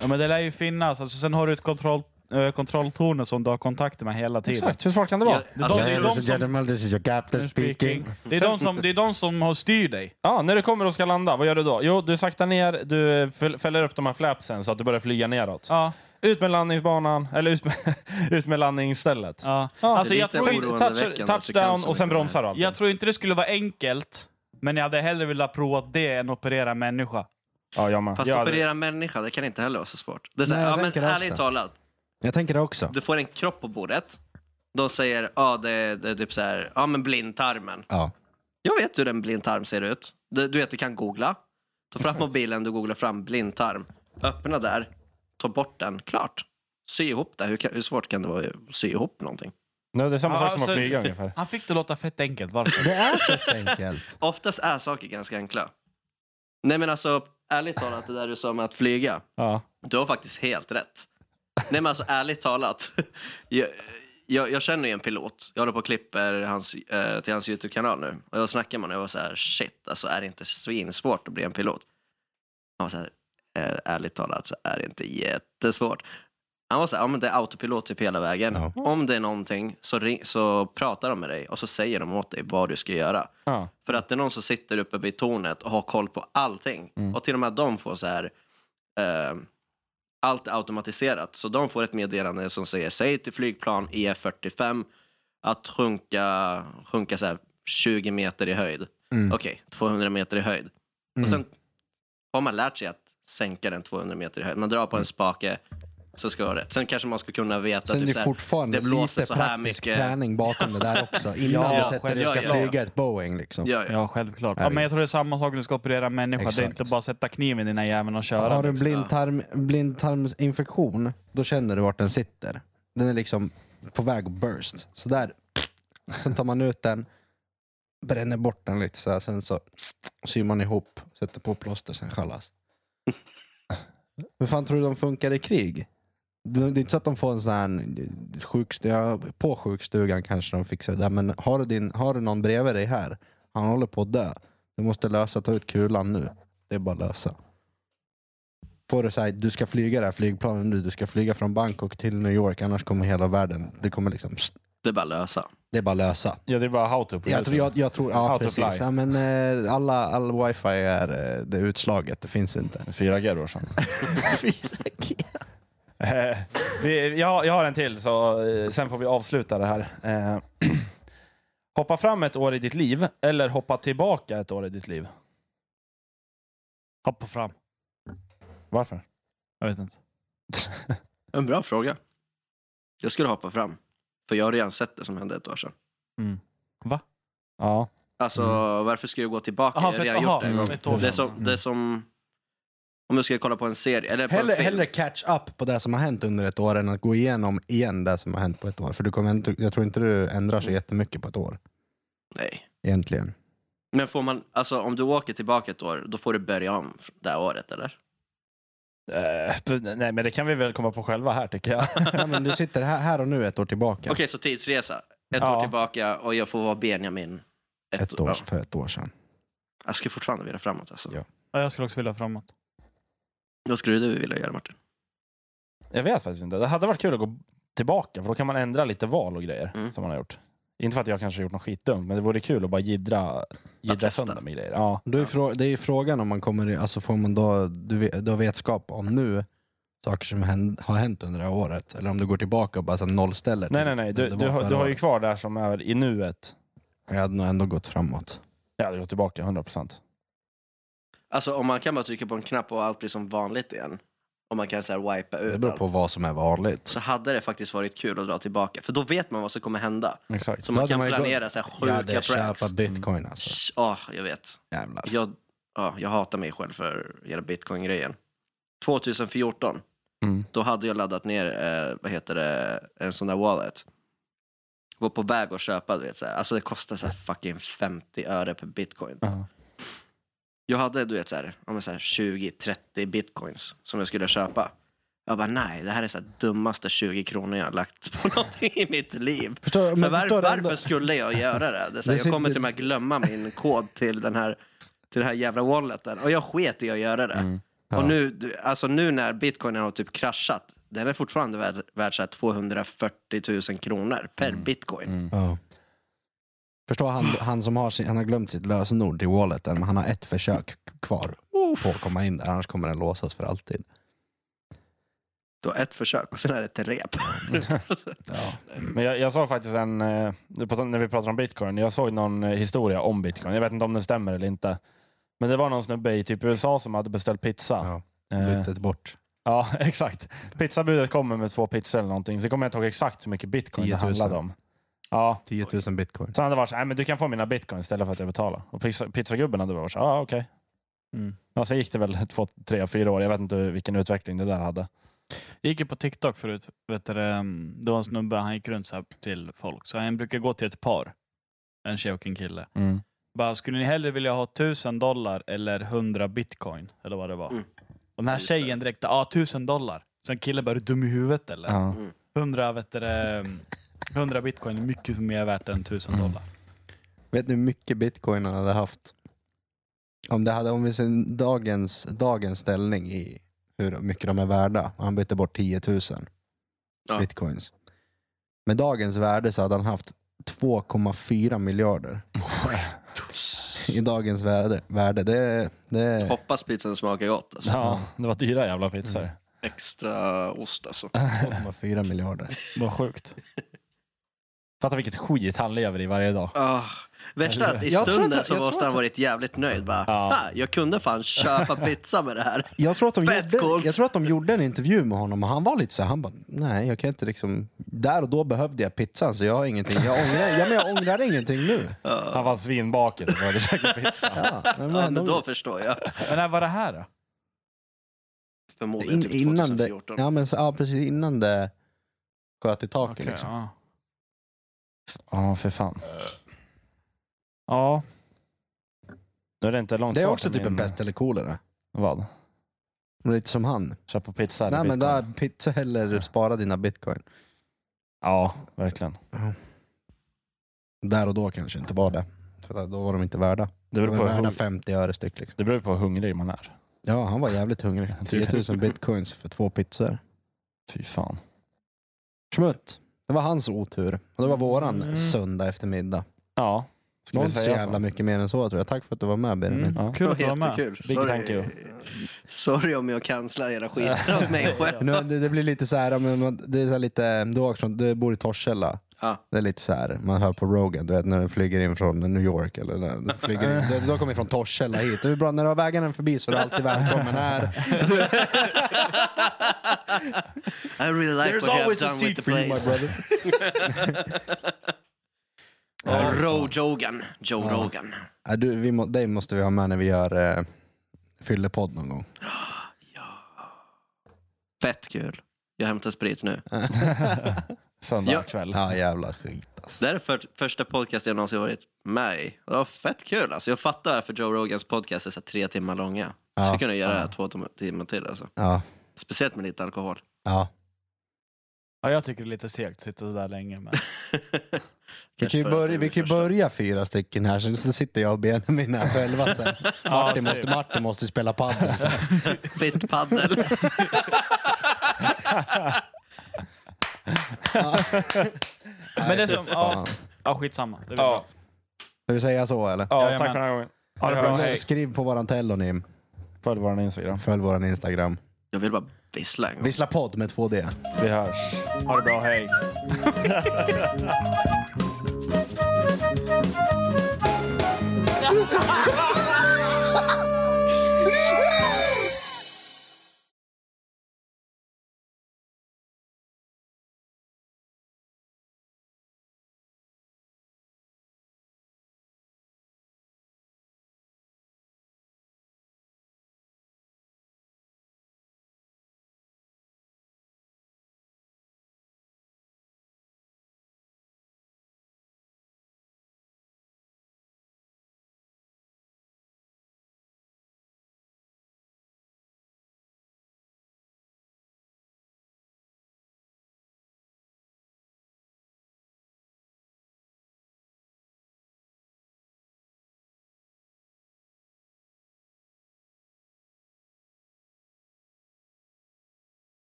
Ja, men det lär ju finnas. Alltså, sen har du ett kontroll, äh, kontrolltorn som du har kontakter med hela tiden.
Exakt, hur svårt kan det vara?
De-
alltså,
det är de som-
gentlemen, this is your captain speaking.
Det är, de som, det är de som har styr dig.
Ja, när du kommer och ska landa, vad gör du då? Jo, du saktar ner, du fäll- fäller upp de här flapsen så att du börjar flyga neråt.
Ja.
Ut med landningsbanan, eller ut med, (laughs) ut med landningsstället.
Ja.
Ja,
Alltså,
det är
jag,
lite
tror inte.
Touch, touchdown och sen bromsar du alltid.
jag tror inte det skulle vara enkelt, men jag hade hellre velat prova det än operera människa.
Ja, jag med.
Fast
Jag hade-
operera människa, det kan inte heller vara så svårt. Det är så
Nej, jag
ja, men
tänker det
ärligt
också.
talat,
Jag tänker det också.
du får en kropp på bordet. De säger, ja det, det är typ så här, ja men blindtarmen.
Ja.
Jag vet hur en blindtarm ser ut. Du, du vet, du kan googla. Ta fram mobilen, du googlar fram blindtarm. Öppna där, ta bort den, klart. Sy ihop det. Hur, kan- hur svårt kan det vara att sy ihop någonting?
Nej, det är samma
Ja,
sak som att
alltså-
flyga ungefär. (laughs)
Han fick det låta fett enkelt, varför?
Det är fett enkelt. (laughs)
Oftast är saker ganska enkla. Nej men alltså, ärligt talat, det där du sa med att flyga.
Ja.
Du har faktiskt helt rätt. Nej men alltså ärligt talat. (laughs) Jag, jag, jag känner ju en pilot. Jag håller på och klipper hans, eh, till hans YouTube-kanal nu. Och jag snackade med honom och jag var så här, shit, alltså är det inte svinsvårt att bli en pilot? Han var så här, eh, ärligt talat så är det inte jättesvårt. Han var så här, ja men det är autopilot typ hela vägen.
Ja.
Om det är någonting så, ring, så pratar de med dig och så säger de åt dig vad du ska göra.
Ja.
För att det är någon som sitter uppe vid tornet och har koll på allting.
Mm.
Och till och med de får så här, eh, allt är automatiserat. Så de får ett meddelande som säger, säg till flygplan IF-45 att sjunka, sjunka så här 20 meter i höjd.
Mm.
Okej, 200 meter i höjd.
Mm.
Och sen har man lärt sig att sänka den 200 meter i höjd. Man drar på en spake så ska det vara rätt. Sen kanske man ska kunna veta
Sen är
typ
det
så här,
fortfarande
det blåser
lite
så här
praktisk
mycket.
träning bakom det där också. (laughs) Innan
Ja,
du sätter dig och ska
självklart.
flyga ett Boeing. Liksom.
Ja, ja.
Ja, självklart.
Är
Ja,
det.
men jag tror det är samma sak när du ska operera en människa. Det är
Exakt.
inte bara sätta kniven i den här jäveln och köra.
Har du en
liksom.
blindtarm, blindtarmsinfektion, då känner du vart den sitter. Den är liksom på väg att burst. Så där. Sen tar man ut den, bränner bort den lite så här, sen så syr man ihop, sätter på plåster, sen chalas. (laughs) Hur fan tror du de funkar i krig? Det är inte så att de får en sån här sjukstuga, på sjukstugan kanske de fixar det där, men har du, din, har du någon bredvid dig här, han håller på att dö. Du måste lösa, ta ut kulan nu. Det är bara att lösa. Får du säga du ska flyga det här flygplanet nu, du ska flyga från Bangkok till New York, annars kommer hela världen, det kommer liksom,
Det är bara att lösa.
det är bara att lösa.
ja, det är bara how to. på
Jag tror, jag, jag tror ja
How
precis. Ja, men, eh, alla, all wifi är eh, det är utslaget, det finns inte.
4G då sen. (laughs) Eh, vi, jag, jag har en till, så eh, sen får vi avsluta det här. Eh, (clears throat) hoppa fram ett år i ditt liv, eller hoppa tillbaka ett år i ditt liv.
Hoppa fram.
Varför?
Jag vet inte. (laughs)
En bra fråga. Jag skulle hoppa fram. För jag har redan sett det som hände ett år sedan.
Mm.
Ja.
Alltså, varför skulle jag gå tillbaka?
Aha,
jag har
för
redan
ett- aha,
gjort det en gång.
ett år
Det är,
sedan.
som, det är som... Om jag skulle kolla på en serie, eller på
Hellre,
en film.
hellre catch up på det som har hänt under ett år än att gå igenom igen det som har hänt på ett år. För du kommer, jag tror inte du ändrar sig jättemycket på ett år.
Nej.
Egentligen.
Men får man, alltså om du åker tillbaka ett år, då får du börja om det här året, eller?
Eh, (laughs) nej, men det kan vi väl komma på själva här tycker jag. (laughs)
Ja, men du sitter här, här och nu ett år tillbaka.
Okej, så tidsresa. Ett
Ja.
år tillbaka och jag får vara Benjamin.
Ett år
ja.
för ett år sedan.
Jag skulle fortfarande vilja framåt. Alltså.
Ja.
Ja, jag skulle också vilja framåt.
Vad skulle du vilja göra Martin?
Jag vet faktiskt inte. Det hade varit kul att gå tillbaka, för då kan man ändra lite val och grejer
Mm.
som man har gjort. Inte för att jag kanske har gjort något skitdumt, men det vore kul att bara jiddra
testa.
sönder med grejer. Ja.
Då är frå- det är ju frågan om man kommer, alltså får man då, du, du har vetskap om nu saker som hän- har hänt under det här året? Eller om du går tillbaka och bara så här nollställer
Nej, nej, nej.
det
Du,
det
du, har, du har ju kvar där som är i nuet.
Jag hade nog ändå gått framåt.
Jag hade gått tillbaka 100%.
Alltså om man kan bara trycka på en knapp och allt blir som vanligt igen. Om man kan så här wipa
Det
ut
beror
allt.
på vad som är vanligt.
Så hade det faktiskt varit kul att dra tillbaka. För då vet man vad som kommer hända.
Exakt.
Så man kan planera
gått-
så här
Jag
sjuka
hade
pranks.
köpa bitcoin alltså.
Ja, jag vet.
Jävlar.
Jag, ja, jag hatar mig själv för hela bitcoin-grejen. 2014,
Mm.
då hade jag laddat ner eh, vad heter det, en sån där wallet. Var på väg att köpa, du vet. Så här. Alltså det kostar så här fucking 50 öre per bitcoin.
Ja.
Jag hade du vet, så här, men så här 20-30 bitcoins som jag skulle köpa. Jag bara nej, det här är så här dummaste 20 kronor jag har lagt på (laughs) någonting i mitt liv.
Förstår,
Så
men
var, varför
ändå-
skulle jag göra det? det så här,
Det
jag kommer till och med glömma min kod till den här, till den här jävla walleten. Och jag sket i att göra det.
Mm.
Ja.
Och nu, alltså nu när bitcoinen har typ kraschat, den är fortfarande värd, värd så här 240 000 kronor per bitcoin.
Mm.
Ja. Förstå han, han som har, sin, han har glömt sitt lösenord till walleten, men han har ett försök kvar på att komma in där, annars kommer den låsas för alltid.
Du har ett försök och sen är det ett rep. (laughs)
Ja.
Men jag, jag såg faktiskt en, eh, när vi pratar om bitcoin, jag såg någon eh, historia om bitcoin. Jag vet inte om den stämmer eller inte. Men det var någon snubbe i typ USA som hade beställt pizza.
Ja.
Eh,
Bytet bort.
Ja, (laughs) exakt. Pizzabudet kommer med två pizzor eller någonting. Så kommer jag inte ihåg exakt hur mycket bitcoin
10
det
000.
handlade om. Ja,
10 000 bitcoin.
så han hade varit så här, "Nej, men du kan få mina bitcoin istället för att jag betalar. Och pizza, pizzagubben hade varit så här, ja okej.
Mm.
Ja, sen gick det väl två, tre, fyra år. Jag vet inte vilken utveckling det där hade.
Jag gick ju på TikTok förut. Vet du, det, var en snubbe, han gick runt så här till folk. Så han brukar gå till ett par. En tjej och en kille.
Mm.
Bara, skulle ni hellre vilja ha 1000 dollar eller 100 bitcoin? Eller vad det var.
Mm.
Och den här tjejen direkt, ja ah, 1000 dollar. Sen killen bara, är du dum i huvudet eller?
Ja.
100, vet du, 100 bitcoin är mycket mer värt än 1000
Mm.
dollar.
Vet ni hur mycket bitcoin han hade haft? Om, det hade, om vi ser dagens, dagens ställning i hur mycket de är värda, han bytte bort 10 000
Ja.
bitcoins. Med dagens värde så hade han haft 2,4 miljarder (laughs) i dagens värde. värde. Det, det,
Hoppas pizzan smakar gott. Alltså.
ja, det var dyra jävla pizzor.
Extra ost alltså.
2,4 miljarder.
Vad sjukt. Fatta vilket skit han lever i varje dag.
Ah, värsta är att i
Jag tror
stunden
att-
så måste han varit jävligt nöjd. Bara,
Ja.
"Ha, jag kunde fan köpa (laughs) pizza med det här.
Jag tror, att de
Fett
gjorde,
coolt.
jag tror att de gjorde en intervju med honom och han var lite så här, han bara, nej jag kan inte liksom, där och då behövde jag pizzan så jag har ingenting, jag ångrar, ja, men jag ångrar ingenting nu. (laughs)
Han var svinbakis och började käka (laughs) pizza.
Ja, men,
Ja, men
de-
då förstår jag.
Men när var det här då?
Förmodligen
in,
typ
innan det,
2014.
ja, men, ja precis innan det sköt i taket
Okej,
liksom.
Ja.
För fan.
ja.
Nu är det inte långt
Det är
kvar
också
till
typ en
min-
pest eller kolera.
Vad?
Lite som han.
Köpa pizza eller
Nej men
bitcoin?
där, pizza eller spara dina bitcoin.
Ja, verkligen.
Där och då kanske inte var det. För då var de inte värda.
Det
De
beror,
var
på
värda
hur,
50 öre styck. Liksom.
det beror på hur hungrig man är.
Ja, han var jävligt hungrig. (laughs) 10 000 bitcoins för två pizzor.
Fy fan.
Schmutt. Det var hans otur. Och det var våran
Mm.
söndag eftermiddag.
Ja,
Det
ska
var
vi
inte så
säga
jävla
så?
mycket mer än så tror jag. Tack för att du var med Benjamin.
Mm.
Ja.
Kul att du var med.
Jättekul.
Big
Sorry.
thank you.
Sorry om jag cancelar hela skiten av mig själv. (laughs)
Nu, det, det blir lite så här, men man- det är så här lite, du, också, du bor i Torshälla.
Ja.
Det är lite så här, man hör på Rogan, du vet när den flyger in från New York eller när den flyger in. De, de kommer från Torshälla hit. Det är bra, när du har vägarna förbi så är du alltid välkommen här.
I really like what you have done with the place.
brother. (laughs)
Ja, Joe Rogan. Joe
Ja.
Rogan.
Ja, du, vi må, dig måste vi ha med när vi gör eh, fyllepodd någon gång. (gasps)
Fett kul. Jag hämtar sprit nu. (laughs)
Söndag
Ja.
kväll.
Ja jävla skit alltså.
Det här är för, första podcast jag någonsin varit med i. Det var fett kul. Alltså, jag fattar varför Joe Rogans podcast är så här tre timmar långa. Jag
Ja.
skulle kunna göra det här
Ja.
två tim- timmar till. Alltså.
Ja,
Speciellt med lite alkohol.
ja.
Ja, jag tycker det är lite segt att sitta sådär länge. Men... (laughs)
Vi kan ju börja, vi kan ju börja fyra stycken här, sen så sitter jag och Benjamin här själva sen. (laughs) Martin,
typ.
måste, Martin måste spela padel sen.
Fitt paddel. (laughs)
Men det är som, ja, ja skitsamma. Det blir
Ja.
bra.
Ska vi säga så eller?
Ja,
Jajamän.
tack för den här gången.
Ha det bra, hej.
Skriv på våran telonym,
Följ vår Instagram.
följ våran Instagram.
Jag vill bara vissla en gång.
Vissla podd med två D.
Vi hörs.
Ha det bra, hej. (laughs)